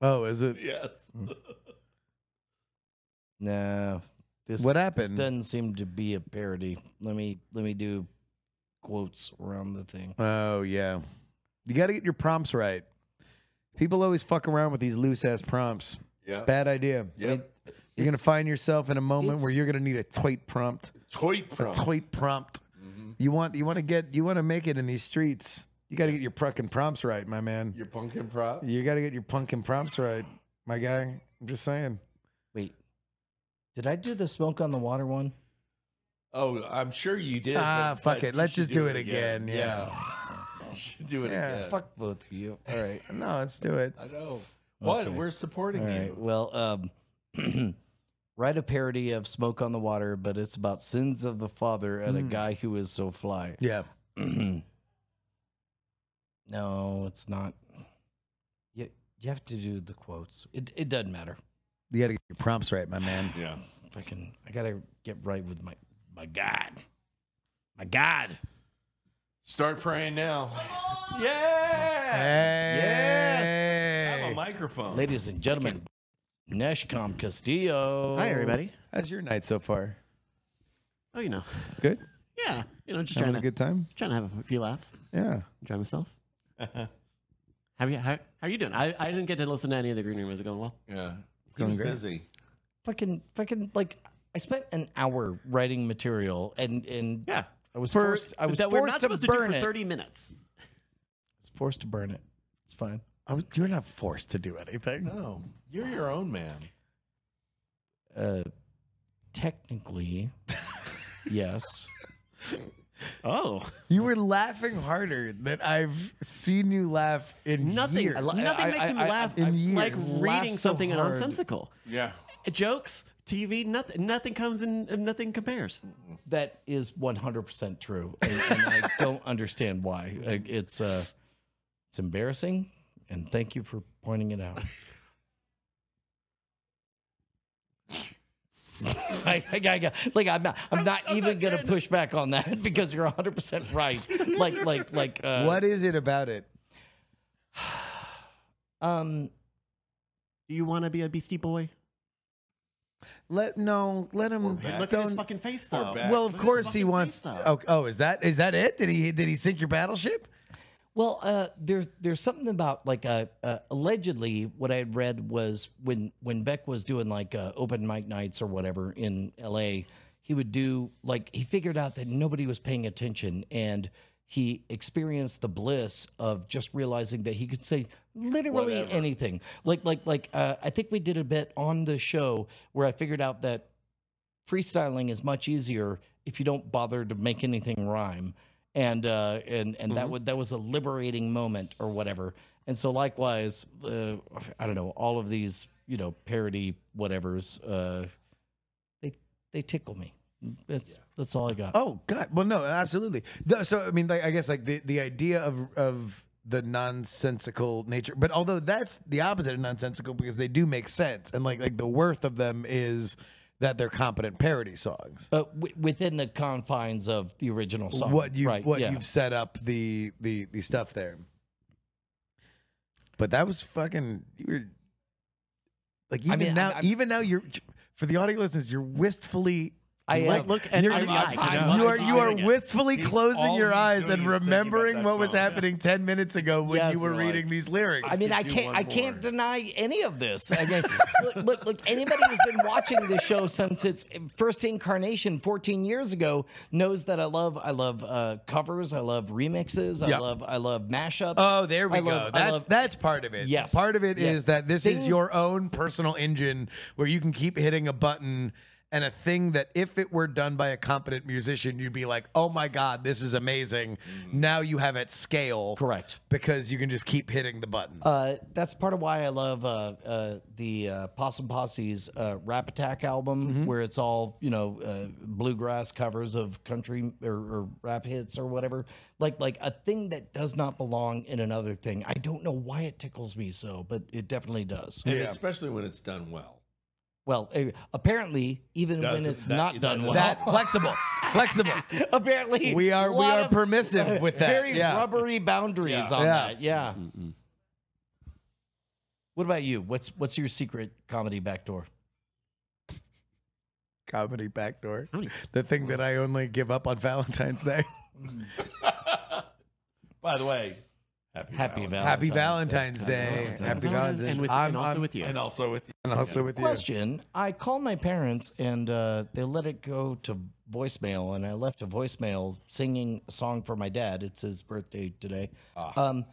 Oh, is it? yes. *laughs* no. This What This happened? doesn't seem to be a parody. Let me let me do quotes around the thing. Oh yeah. You got to get your prompts right. People always fuck around with these loose ass prompts. Yeah. Bad idea. Yep. You're gonna find yourself in a moment it's- where you're gonna need a tweet prompt. Toy A prompt. tweet prompt. You want you want to get you want to make it in these streets. You got to get your fucking prompts right, my man. Your pumpkin props. You got to get your pumpkin prompts right, my guy. I'm just saying. Wait. Did I do the smoke on the water one? Oh, I'm sure you did. Ah, but- fuck but it. Let's just do it again, yeah. *laughs* You should do it Yeah, again. Fuck both of you. All right. No, let's do it. I know. What? Okay. We're supporting All you. Well, um, *clears throat* write a parody of Smoke on the Water, but it's about sins of the father and a Mm. guy who is so fly. Yeah. *clears throat* no, it's not. You, you have to do the quotes. It, it doesn't matter. You got to get your prompts right, my man. Yeah. *sighs* Fucking, I gotta get right with my my God, my God. Start praying now. Hey. I have a microphone. Ladies and gentlemen, Neshcom Castillo. Hi, everybody. How's your night so far? Oh, you know. Good. Yeah. You know, just Having trying to, have a good time. trying to have a few laughs. Yeah. Enjoy myself. Uh-huh. How you how, how you doing? I, I didn't get to listen to any of the green room. Is it going well? Yeah. He going was great. busy. Fucking, fucking, like I spent an hour writing material, and and Yeah. I was For forced. I was that we're forced not to supposed to do burn for it. 30 minutes. I was forced to burn it. It's fine. I was, you're not forced to do anything. No, you're your own man. Uh, technically, yes. Oh. You were laughing harder than I've seen you laugh in Nothing. years. li- nothing I- makes I- him I- laugh in years. like reading so something hard. nonsensical. Yeah. Jokes, TV, nothing. Nothing comes in. Nothing compares. That is 100% true. And, and I don't *laughs* understand why. It's uh it's embarrassing and thank you for pointing it out. I, I, I, like I'm not I'm not even gonna push back on that *laughs* because you're 100 percent right. Like like like uh, what is it about it? *sighs* Um, Do you want to be a Beastie Boy? Let no, let him. bad. Look at his fucking face, though. Well, of at his course he wants. face. Oh, oh, is that is that it? Did he did he sink your battleship? Well, uh, there, there's something about like uh, uh, allegedly what I had read was when when Beck was doing like uh, open mic nights or whatever in L.A. He would do like he figured out that nobody was paying attention and he experienced the bliss of just realizing that he could say literally Whatever. anything. Like like like uh, I think we did a bit on the show where I figured out that freestyling is much easier if you don't bother to make anything rhyme and uh and and that would that was a liberating moment or whatever. And so likewise uh, i don't know all of these you know parody whatevers uh they they tickle me. That's that's all i got. Oh God! Well, no, absolutely. So I mean, like, I guess like the the idea of of the nonsensical nature, but although that's the opposite of nonsensical because they do make sense, and like like the worth of them is that they're competent parody songs. uh, w- within the confines of the original song what you right, what yeah. you've set up the the the stuff there. But that was fucking you were like even mean, now I'm- even now you're for the audio listeners you're wistfully I like, am. Look at You're- I'm- eye. I'm- Come you are you are Doing it. wistfully He's- closing your eyes and remembering what that was phone. happening 10 minutes ago when Yes. you were Like- reading these lyrics. I mean, I can't. I can't more. deny any of this. *laughs* I mean, look, look, look. Anybody who's been watching the show since its first incarnation 14 years ago knows that I love. I love uh, covers. I love remixes. I Yeah. love. I love mashups. Oh, there we I go. love- that's love- that's part of it. Yes. Part of it is Yes. that this is your own personal engine where you can keep hitting a button and a thing that if it were done by a competent musician, you'd be like, "Oh my god, this is amazing." Now you have it scale, Correct. Because you can just keep hitting the button. Uh, that's part of why I love uh, uh, the uh, Possum Posse's uh, Rap Attack album, where it's all you know uh, bluegrass covers of country or, or rap hits or whatever. Like like a thing that does not belong in another thing. I don't know why it tickles me so, but it definitely does. And Yeah. especially when it's done well. Well, uh, apparently, even when Doesn't- it's that- not that done well, that flexible, *laughs* flexible. apparently We are we lot are of permissive with that. Very yeah. rubbery boundaries Yeah. on Yeah. that. Yeah. What about you? What's what's your secret comedy backdoor? Comedy backdoor. The thing that I only give up on Valentine's Day. *laughs* By the way, happy, Happy Valentine's. Valentine's Happy Day. Valentine's Day. Valentine's Happy And Valentine's. with, I'm- and also I'm- with you. And also with you. and also with you. Question: I called my parents and uh, they let it go to voicemail, and I left a voicemail singing a song for my dad. It's his birthday today. Ah. Um,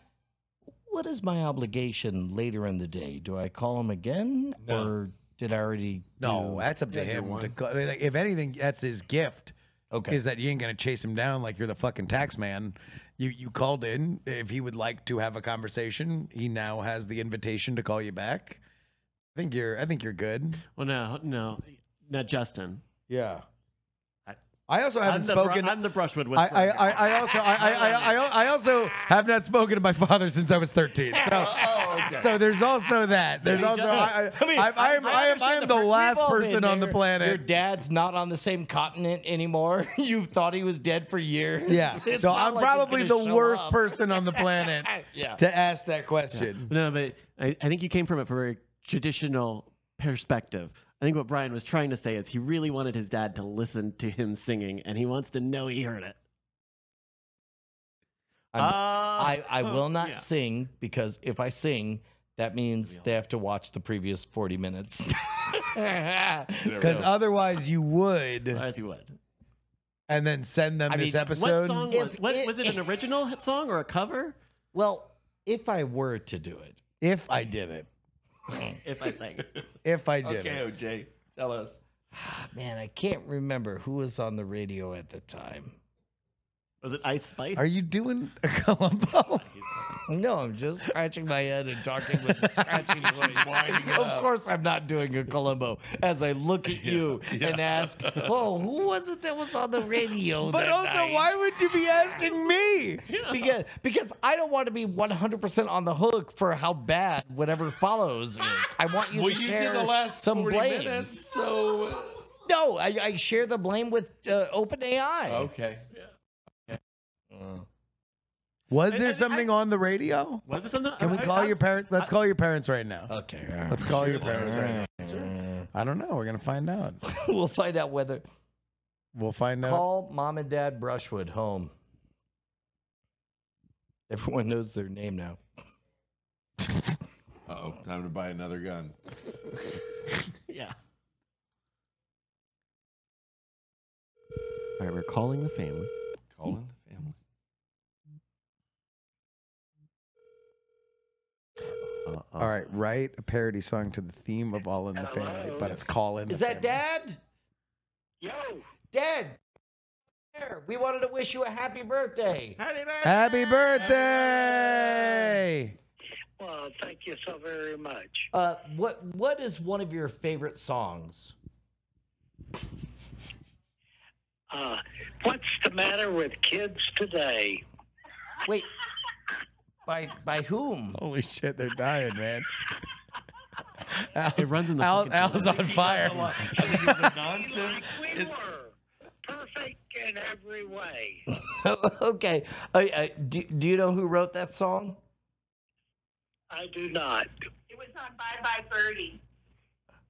what is my obligation later in the day? Do I call him again, No. or did I already? No, do- that's up to him. To, cl- like, if anything, that's his gift. okay. Is that you ain't gonna chase him down like you're the fucking tax man. You you called in. If he would like to have a conversation, he now has the invitation to call you back. I think you're I think you're good. Well, no, no, not Justin. Yeah. I- I also haven't the, bru- spoken. I'm the brushwood I, whisperer. I, I, I also I, I, I, I, I also have not spoken to my father since I was 13. So Oh, oh okay. so there's also that. There's also I, I, I mean, I, I am I am I am the last we've all been person on the planet. Your dad's not on the same continent anymore. *laughs* you thought he was dead for years. Yeah. *laughs* It's So I'm like probably the worst up. person on the planet *laughs* yeah. to ask that question. no, but I, I think you came from it from a traditional perspective. I think what Brian was trying to say is he really wanted his dad to listen to him singing, and he wants to know he heard it. I'm- Ah, I, I will not yeah. sing because if I sing, that means they have to watch the previous 40 minutes. *laughs* Because otherwise you would, As you would. and then send them I this mean, episode. What song was? If What, it- was it an *laughs* original hit song or a cover? well, if I were to do it, If I did it. *laughs* If I sang, it. *laughs* If I did Okay, it. OJ, tell us. Ah, man, I can't remember who was on the radio at the time. was it Ice Spice? Are you doing a *laughs* Columbo? No, I'm just scratching my head and talking with a *laughs* scratchy voice. of course, I'm not doing a Columbo as I look at *laughs* you and ask, "Oh, who was it that was on the radio?" *laughs* But also, night?" why would you be asking me? because because I don't want to be 100% on the hook for how bad whatever follows is. I want you Well, to you share did the last some 40 blame. minutes, so No, I, I share the blame with uh, OpenAI. okay. Was I- there I- something on the radio? Was it something? Can we I- call I- your parents? Let's call your parents right now. Okay, Let's call your parents right now. now. I don't know. We're gonna find out. *laughs* we'll find out whether We'll find out. call mom and dad Brushwood home. Everyone knows their name now. *laughs* Uh oh, time to buy another gun. *laughs* Yeah. All right, we're calling the family. Calling the family. Uh, uh, All right, write a parody song to the theme of All in the Family, but it's Call in. Is the that Family. dad? Yo, Dad. Here, We wanted to wish you a happy birthday. Happy birthday! Happy birthday! well, thank you so very much. Uh, what what is one of your favorite songs? Uh, what's the matter with kids today? Wait, by by whom? Holy shit, they're dying, man. It runs in the Al, Al's on fire. *laughs* nonsense. We were perfect in every way. *laughs* okay. Uh, uh, do, do you know who wrote that song? I do not. It was on Bye Bye Birdie.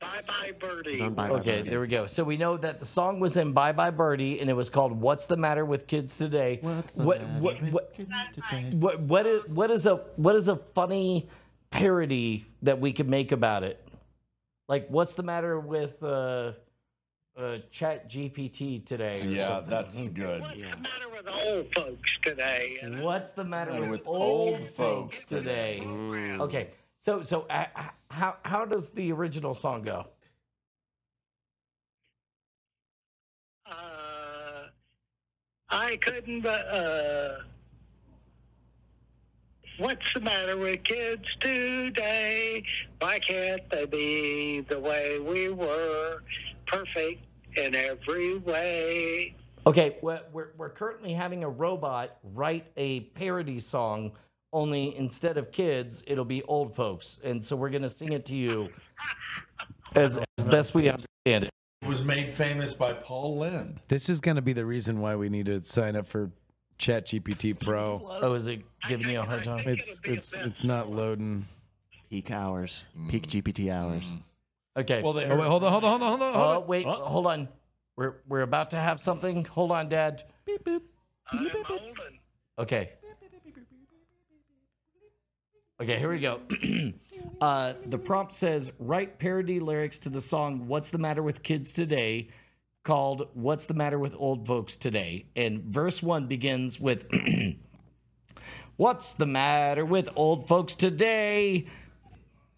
Bye bye, Birdie. Bye Bye Okay, Birdie. there we go. So we know that the song was in Bye Bye Birdie, and it was called "What's the Matter with Kids Today." What's the what, matter what, with what, kids today? what, what is what is a what is a funny parody that we could make about it? Like, what's the matter with uh, uh, Chat GPT today? Yeah, something? that's good. What's the matter with old folks today? What's the matter Matter with, with old, old folks folks today? Mm. Okay, so, so uh, uh, how how does the original song go? Uh, I couldn't, uh, what's the matter with kids today? Why can't they be the way we were, perfect in every way? Okay, we're, we're currently having a robot write a parody song only instead of kids, it'll be old folks. And so we're going to sing it to you as, as best we understand it. It was made famous by Paul Lynde. This is going to be the reason why we need to sign up for ChatGPT Pro. Oh, is it giving you a hard time? It's it's it's not loading. Peak hours. Mm. Peak GPT hours. Mm. Okay. Well, they Oh wait, hold on, hold on, hold on, hold on. Oh, Hold on. wait, uh. hold on. We're, we're about to have something. Hold on, Dad. Beep, boop. I'm holding. Okay. Okay, here we go. *clears throat* uh, the prompt says write parody lyrics to the song What's the Matter with Kids Today called What's the Matter with Old Folks Today? And verse one begins with *clears throat* What's the matter with old folks today?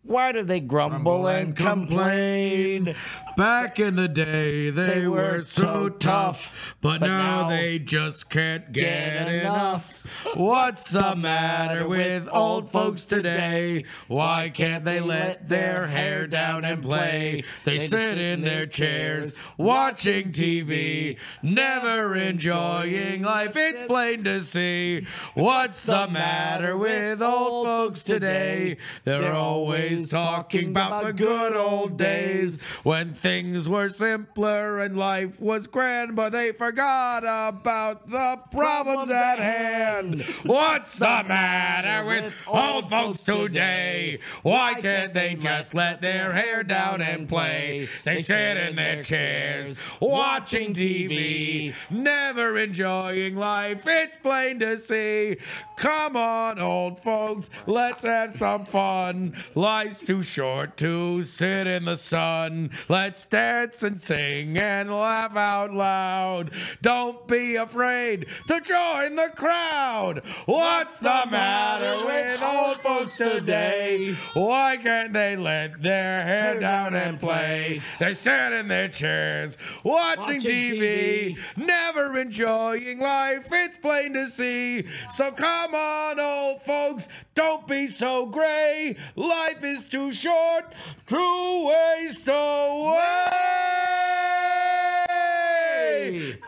Why do they grumble, and complain? Back in the day, they, They were were so tough, but, but now, now they just can't get, get enough. What's the matter with old folks today? Why can't they let their hair down and play? They sit in their chairs watching TV, never enjoying life. It's plain to see. What's the matter with old folks today? They're always talking about the good old days when things were simpler and life was grand, but they forgot about the problems at hand. What's the matter with old folks today? Why can't they just let their hair down and play? They sit in their chairs watching TV, never enjoying life. It's plain to see. Come on, old folks, let's have some fun. Life's too short to sit in the sun. Let's dance and sing and laugh out loud. Don't be afraid to join the crowd. What's the matter with old folks today? Why can't they let their hair down and play? They sit in their chairs watching Watching TV, never enjoying life. It's plain to see. So come on, old folks, don't be so gray. Life is too short to waste away.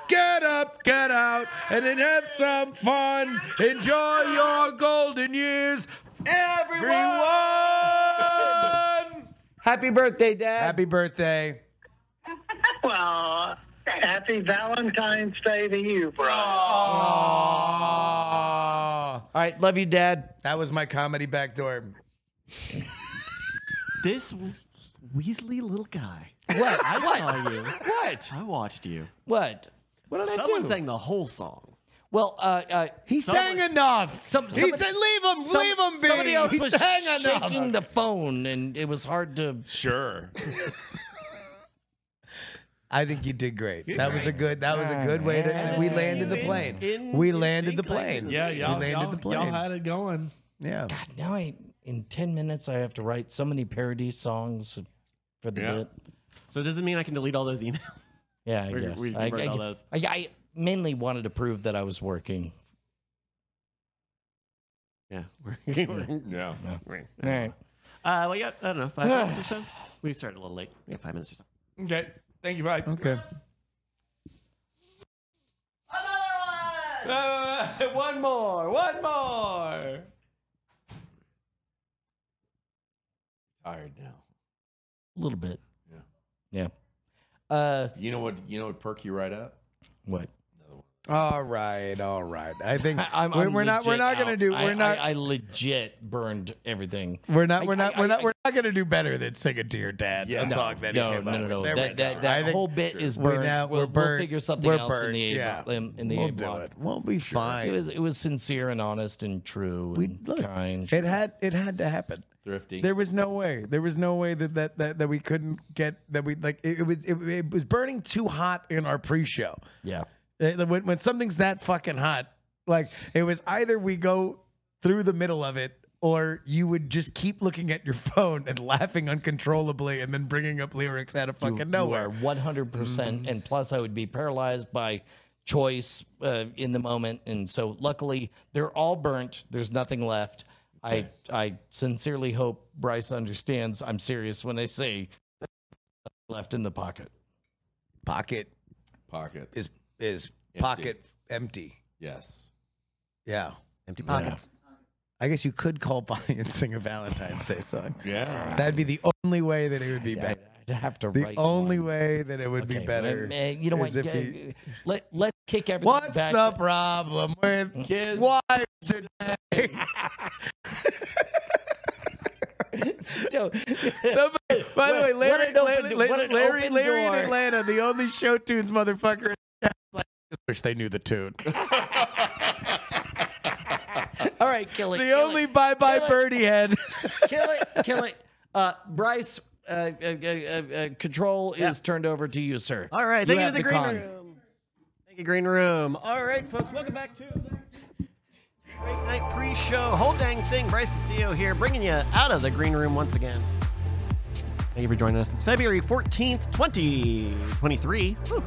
Get up, get out, and then have some fun. Enjoy your golden years, everyone. Happy birthday, Dad. Happy birthday. *laughs* Well, happy Valentine's Day to you, bro. Aww. All right, love you, Dad. That was my comedy backdoor. This Weasley little guy. What? I what? saw you. What? I watched you. What? What did Someone I do? sang the whole song. Well, uh, uh, He sang enough. some, he somebody- said, "Leave him, some- leave him be." Somebody else he was sang shaking enough. the *laughs* phone, and it was hard to. Sure. I think you did great. That was a good. That was a good way to. We landed the plane. In- We in landed the sync like plane. this. Yeah, we y'all, landed y'all, the plane. y'all had it going. yeah. God, now I in ten minutes I have to write so many parody songs for the Yeah. bit. So it does it mean I can delete all those emails? Yeah, I We- guess. we I, I- all those. I- I mainly wanted to prove that I was working. Yeah. *laughs* We're- Yeah. we're- All right. Uh, well, yeah, I don't know, five minutes or so. *sighs* We started a little late. Yeah, five minutes or so. Okay. Thank you. Bye. Okay. *laughs* one more. One more. Tired now. A little bit. Yeah. Yeah. Uh, You know what? You know what perk you right up? what? All right. All right. I think I, *laughs* I'm, we're, I'm we're not. We're legit not gonna out. do. I- We're not. I, I legit burned everything. we're not. We're not. I- We're not. I- We're not gonna do better than sing it to your dad. Yeah. a No, song that No, he no, came no, up no. with. There we That, that, go. that I think whole bit is we burned. now- we'll, we're we'll burnt. figure something We're else in burnt. the A Yeah. block. In, in the we'll A do block. it. We'll be fine. It was it was sincere and honest and true We- and look, kind. It had. It had to happen. Thrifty. There was no way. There was no way that that that, that we couldn't get that we like. It, it was. It, it was burning too hot in our pre-show. yeah. Uh, When, when something's that fucking hot, like it was either we go through the middle of it or you would just keep looking at your phone and laughing uncontrollably and then bringing up lyrics out of fucking you nowhere. are 100% Mm-hmm. and plus I would be paralyzed by choice uh, in the moment, and so luckily they're all burnt. There's nothing left. I I sincerely hope Bryce understands. I'm serious when I say left in the pocket. Pocket Pocket. is is Empty. pocket empty. Yes. Yeah. Empty pockets. I guess you could call *laughs* Bonnie and sing a Valentine's Day song. Yeah. That'd be the only way that it would be better. I'd have to The write only one. way that it would be better. well, eh, You know what? is if yeah, he- let let's kick everything What's back. the to- problem with Kids. wives today? *laughs* Joe, Somebody- by the way, Larry, what an open Larry, Larry, what Larry, Larry in. Atlanta, the only show tunes motherfucker. Like, *laughs* wish they knew the tune. *laughs* all right, kill it. the kill only it, bye bye Kill it. birdie head. kill it, kill it. Uh, Bryce, uh, uh, uh, uh, uh, control is turned over to you, sir. All right, thank you, to the, green con. room. Thank you, green room. All right, folks, welcome back to the Great Night Pre-Show. Whole dang thing. Bryce Castillo here, bringing you out of the green room once again. Thank you for joining us. It's February 14th, 2023. Whew.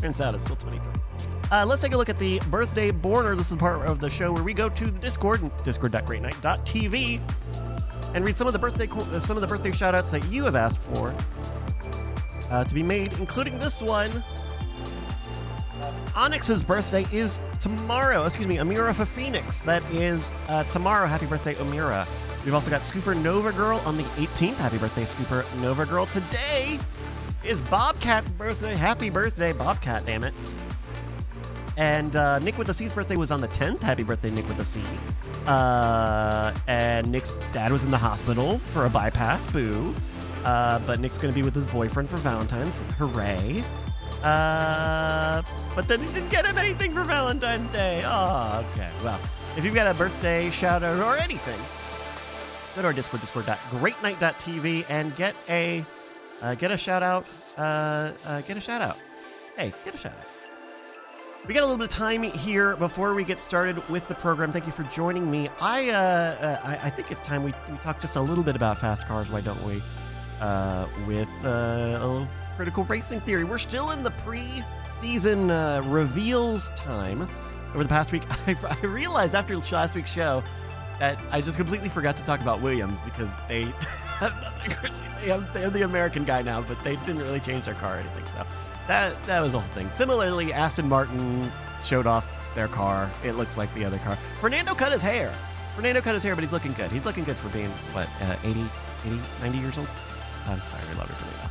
Turns out it's still 23. Uh, let's take a look at the birthday borner. This is the part of the show where we go to the Discord, discord.greatnight.tv, and read some of the birthday uh, some of the birthday shout outs that you have asked for uh, to be made, including this one. Onyx's birthday is tomorrow. Excuse me, Amira for Phoenix. That is uh, tomorrow. Happy birthday, Amira. We've also got Scooper Nova Girl on the 18th. Happy birthday, Scooper Nova Girl. Today is Bobcat's birthday. Happy birthday, Bobcat, damn it. And uh, Nick with the C's birthday was on the 10th. Happy birthday, Nick with the C. Uh, and Nick's dad was in the hospital for a bypass. Boo. Uh, but Nick's going to be with his boyfriend for Valentine's. Hooray. Uh, but then he didn't get him anything for Valentine's Day. Oh, okay. Well, if you've got a birthday shout out or anything, go to our Discord, discord.greatnight.tv, and get a uh, get a shout out. Uh, get a shout out. Hey, get a shout out. We got a little bit of time here before we get started with the program. Thank you for joining me. I uh, uh, I, I think it's time we, we talk just a little bit about fast cars. Why don't we? Uh, with uh, a little critical racing theory. We're still in the pre-season uh, reveals time. Over the past week, *laughs* I, I realized after last week's show that I just completely forgot to talk about Williams because they *laughs* have nothing really. They have, they have the American guy now, but they didn't really change their car or anything. So that that was the whole thing. Similarly, Aston Martin showed off their car. It looks like the other car. Fernando cut his hair. Fernando cut his hair, but he's looking good. He's looking good for being what uh, 80, 80, 90 years old. I'm sorry, I love you, Fernando.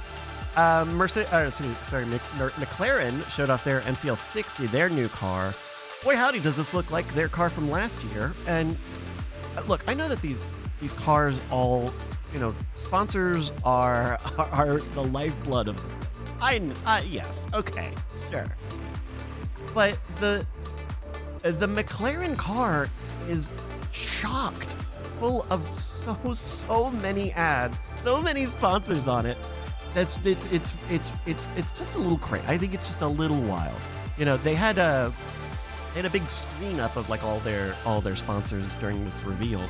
Um, Mercedes, uh, excuse me, sorry, Mc, McLaren showed off their MCL60, their new car. Boy, howdy, does this look like their car from last year? And uh, look, I know that these these cars all, you know, sponsors are are, *laughs* are the lifeblood of this. I, I uh, yes, okay, sure. But the as the McLaren car is shocked, full of so so many ads, so many sponsors on it. That's it's it's it's it's it's just a little crazy. I think it's just a little wild. You know, they had a they had a big screen up of like all their all their sponsors during this reveal.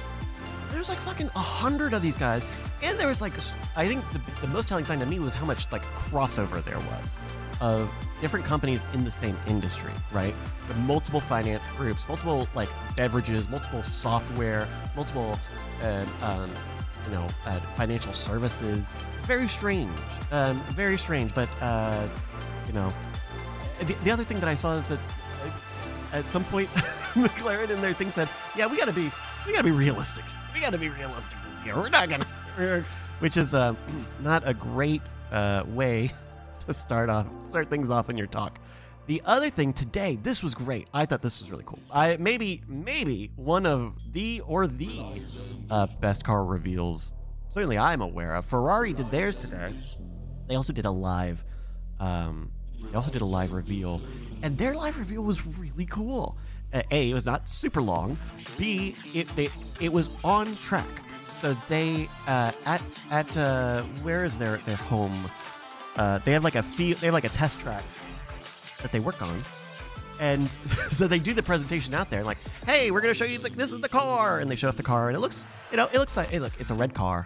There's like fucking a hundred of these guys, and there was like I think the, the most telling sign to me was how much like crossover there was of different companies in the same industry, right? With multiple finance groups, multiple like beverages, multiple software, multiple uh, um, you know uh, financial services. Very strange, um, very strange. But uh, you know, the, the other thing that I saw is that uh, at some point *laughs* McLaren in their thing said, "Yeah, we got to be, we got to be realistic. We got to be realistic this year. We're not gonna," which is uh, *clears throat* not a great uh, way *laughs* to start off, start things off in your talk. The other thing today, this was great. I thought this was really cool. I maybe, maybe one of the or the uh, best car reveals. Certainly, I'm aware of. Ferrari did theirs today. They also did a live. Um, they also did a live reveal, and their live reveal was really cool. Uh, a, it was not super long. B, it they it was on track. So they uh, at at uh, where is their their home? Uh, they have like a field. They have like a test track that they work on. And *laughs* so they do the presentation out there, like, "Hey, we're gonna show you. This is the car," and they show off the car, and it looks, you know, it looks like, hey, look, it's a red car.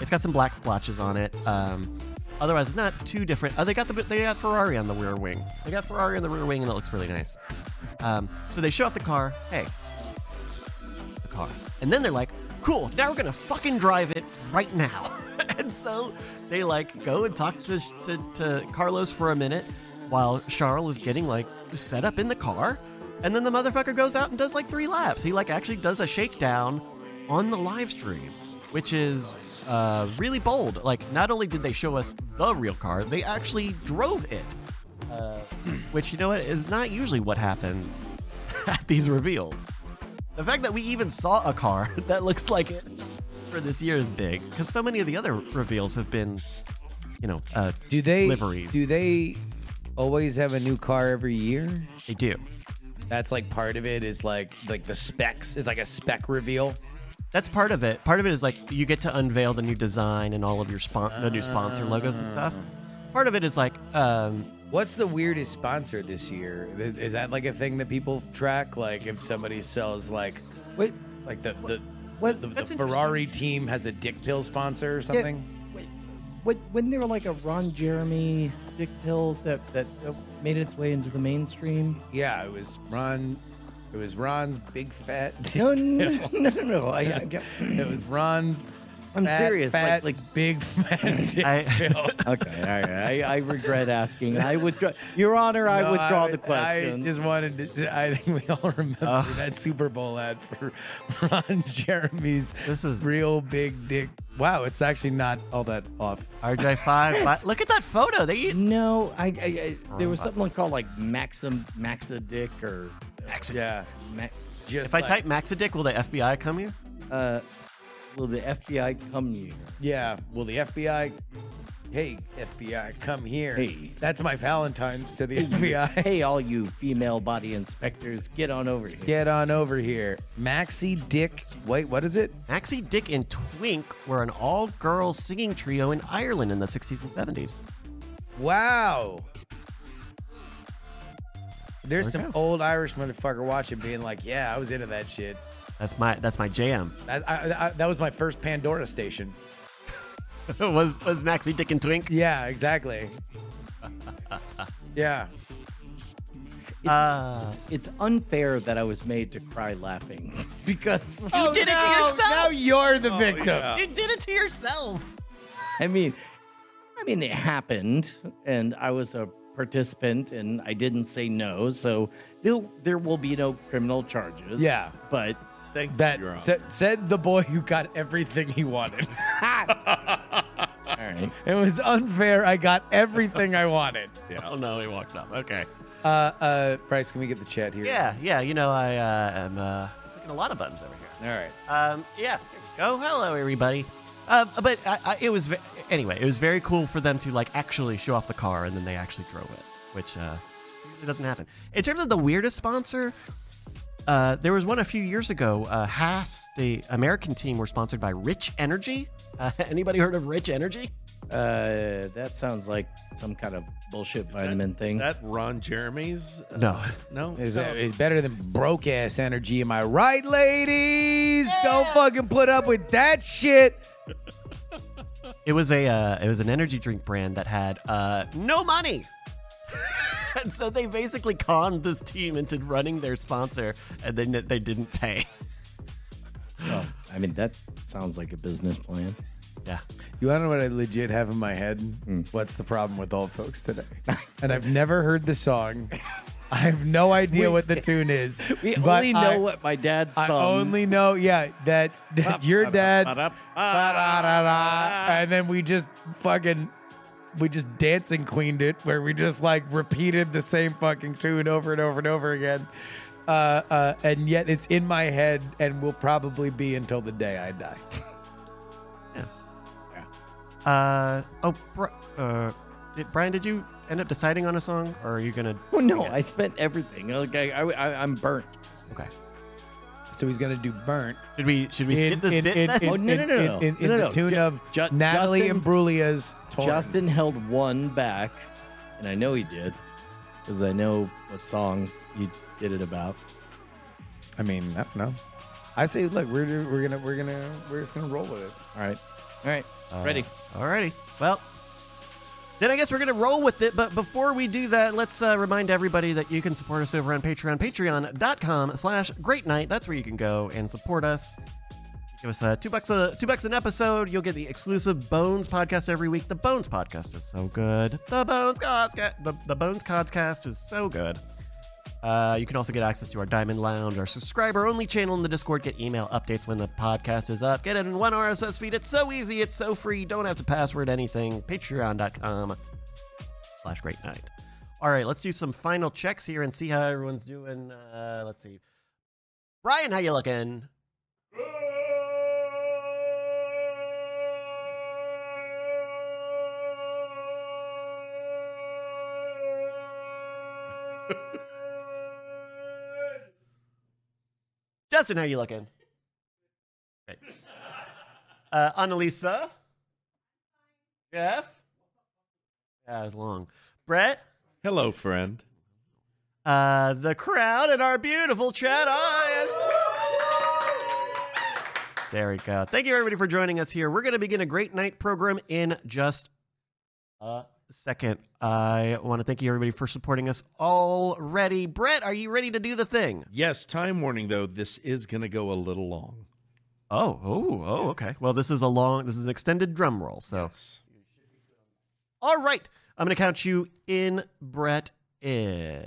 It's got some black splotches on it. Um, otherwise, it's not too different. Oh, they got the they got Ferrari on the rear wing. They got Ferrari on the rear wing, and it looks really nice. Um, so they show off the car. Hey, the car, and then they're like, "Cool, now we're gonna fucking drive it right now." *laughs* and so they like go and talk to, to to Carlos for a minute while Charles is getting like set up in the car, and then the motherfucker goes out and does like three laps. He like actually does a shakedown on the live stream, which is uh, really bold. Like, not only did they show us the real car, they actually drove it. Uh, which, you know what, is not usually what happens *laughs* at these reveals. The fact that we even saw a car *laughs* that looks like it for this year is big, because so many of the other reveals have been, you know, uh, Do they Liveries. Do they always have a new car every year? they do. That's like part of it. Is like like the specs is like a spec reveal. That's part of it. Part of it is like you get to unveil the new design and all of your spon- the new sponsor logos and stuff. Part of it is like um, What's the weirdest sponsor this year? Is, that like a thing that people track? Like if somebody sells like Wait, like the the, what? the, the Ferrari team has a dick pill sponsor or something? Wait. What, wasn't there like a Ron Jeremy dick pill that, that made its way into the mainstream? Yeah, it was Ron. It was Ron's big fat. dick No, no, no, no, no. I, I, *laughs* It was Ron's. I'm fat, serious, like- Fat, like- big *laughs* fat dick *laughs* I- okay, all right. I, I regret asking. I withdraw, Your Honor. I withdraw I- the question. I just wanted to. I think we all *laughs* remember that Super Bowl ad for Ron Jeremy's This is- real big dick. Wow, it's actually not all that off. RJ5. Look at that photo. They no, I, I, I there was something called like Maxim Maxa Dick or Maxa. Yeah, Ma- just If I type Maxa Dick, will the FBI come here? uh, will the FBI come here? yeah. Will the FBI? Hey, FBI, come here. Hey. that's my Valentine's to the FBI. Hey, *laughs* all you female body inspectors, get on over here. Get on over here, Maxi Dick. Wait, what is it? Maxi, Dick, and Twink were an all-girls singing trio in Ireland in the 60s and 70s. Wow. There's There we some go. old Irish motherfucker watching, being like, "Yeah, I was into that shit." That's my that's my jam. That, I, I, that was my first Pandora station. *laughs* was was Maxi, Dick, and Twink? Yeah, exactly. yeah. Uh, It's unfair that I was made to cry laughing *laughs* because you did it to yourself. Now you're the victim. You did it to yourself. I mean, I mean, it happened, and I was a participant, and I didn't say no, so there there will be no criminal charges. Yeah. but Thank That you, Your said, said the boy who got everything he wanted. *laughs* all right. it was unfair. I got everything I wanted. *laughs* Oh no, he walked up. Okay. Uh, uh, Bryce, can we get the chat here? Yeah, yeah. You know, I uh, am uh, clicking a lot of buttons over here. All right. Um, yeah, here we go. Hello, everybody. Uh, but I, I, it was ve- anyway. It was very cool for them to like actually show off the car, and then they actually drove it, which uh, it doesn't happen. In terms of the weirdest sponsor, uh, there was one a few years ago. Uh, Haas, the American team, were sponsored by Rich Energy. *laughs* Uh, anybody heard of Rich Energy? Uh, that sounds like some kind of bullshit vitamin thing. That Ron Jeremy's? Uh, No. No. Is that is better than broke ass energy? Am I right, ladies? Don't fucking put up with that shit. It was a uh, it was an energy drink brand that had uh, no money. *laughs* and so they basically conned this team into running their sponsor, and then they didn't pay. Oh, I mean, that sounds like a business plan. Yeah. You want to know what I legit have in my head? Hmm. What's the problem with old folks today? *laughs* and I've never heard the song. I have no idea what the tune is. *laughs* We but only know I, what my dad's song. I only know, yeah, that, that your dad, and then we just fucking, we just dancing queened it, where we just like repeated the same fucking tune over and over and over again. Uh, uh, and yet it's in my head and will probably be until the day I die. yeah Uh oh, Bri- uh, did, Brian, did you end up deciding on a song, or are you gonna? Oh no, I spent everything. Like I, I, I, I'm burnt. Okay. So he's gonna do burnt. Should we should we in, skip this in, bit? in, then? in, Oh, no, no, no, in- no. in- in No, the no. tune Ju- of Ju- Natalie Justin- Imbruglia's Torn. Justin held one back, and I know he did, because I know what song he did it about. I mean, I don't know. I say, look, we're we're gonna we're gonna we're just gonna roll with it. All right, all right, Uh, ready. Alrighty. Well, Then I guess we're going to roll with it. But before we do that, let's uh, remind everybody that you can support us over on Patreon, patreon.com slash great night. That's where you can go and support us. Give us uh, two bucks a two bucks an episode. You'll get the exclusive Bones podcast every week. The Bones podcast is so good. The Bones Codscast, the, the Bones Codscast is so good. Uh, you can also get access to our Diamond Lounge, our subscriber only channel in the Discord. Get email updates when the podcast is up. Get it in one RSS feed. It's so easy. It's so free. Don't have to password anything. Patreon.com slash great night. All right, let's do some final checks here and see how everyone's doing. Uh, let's see. Brian, how you looking? *laughs* Justin, how you looking? Great. Uh, Annalisa? Jeff? Yeah, it was long. Brett? Hello, friend. Uh, the crowd and our beautiful chat audience. There we go. Thank you, everybody, for joining us here. We're going to begin a great night program in just a second. I want to thank you, everybody, for supporting us already. Brett, are you ready to do the thing? Yes, time warning though. This is going to go a little long. Oh, oh, oh, okay. Well, this is a long, this is an extended drum roll. So, Yes. all right. I'm going to count you in, Brett, in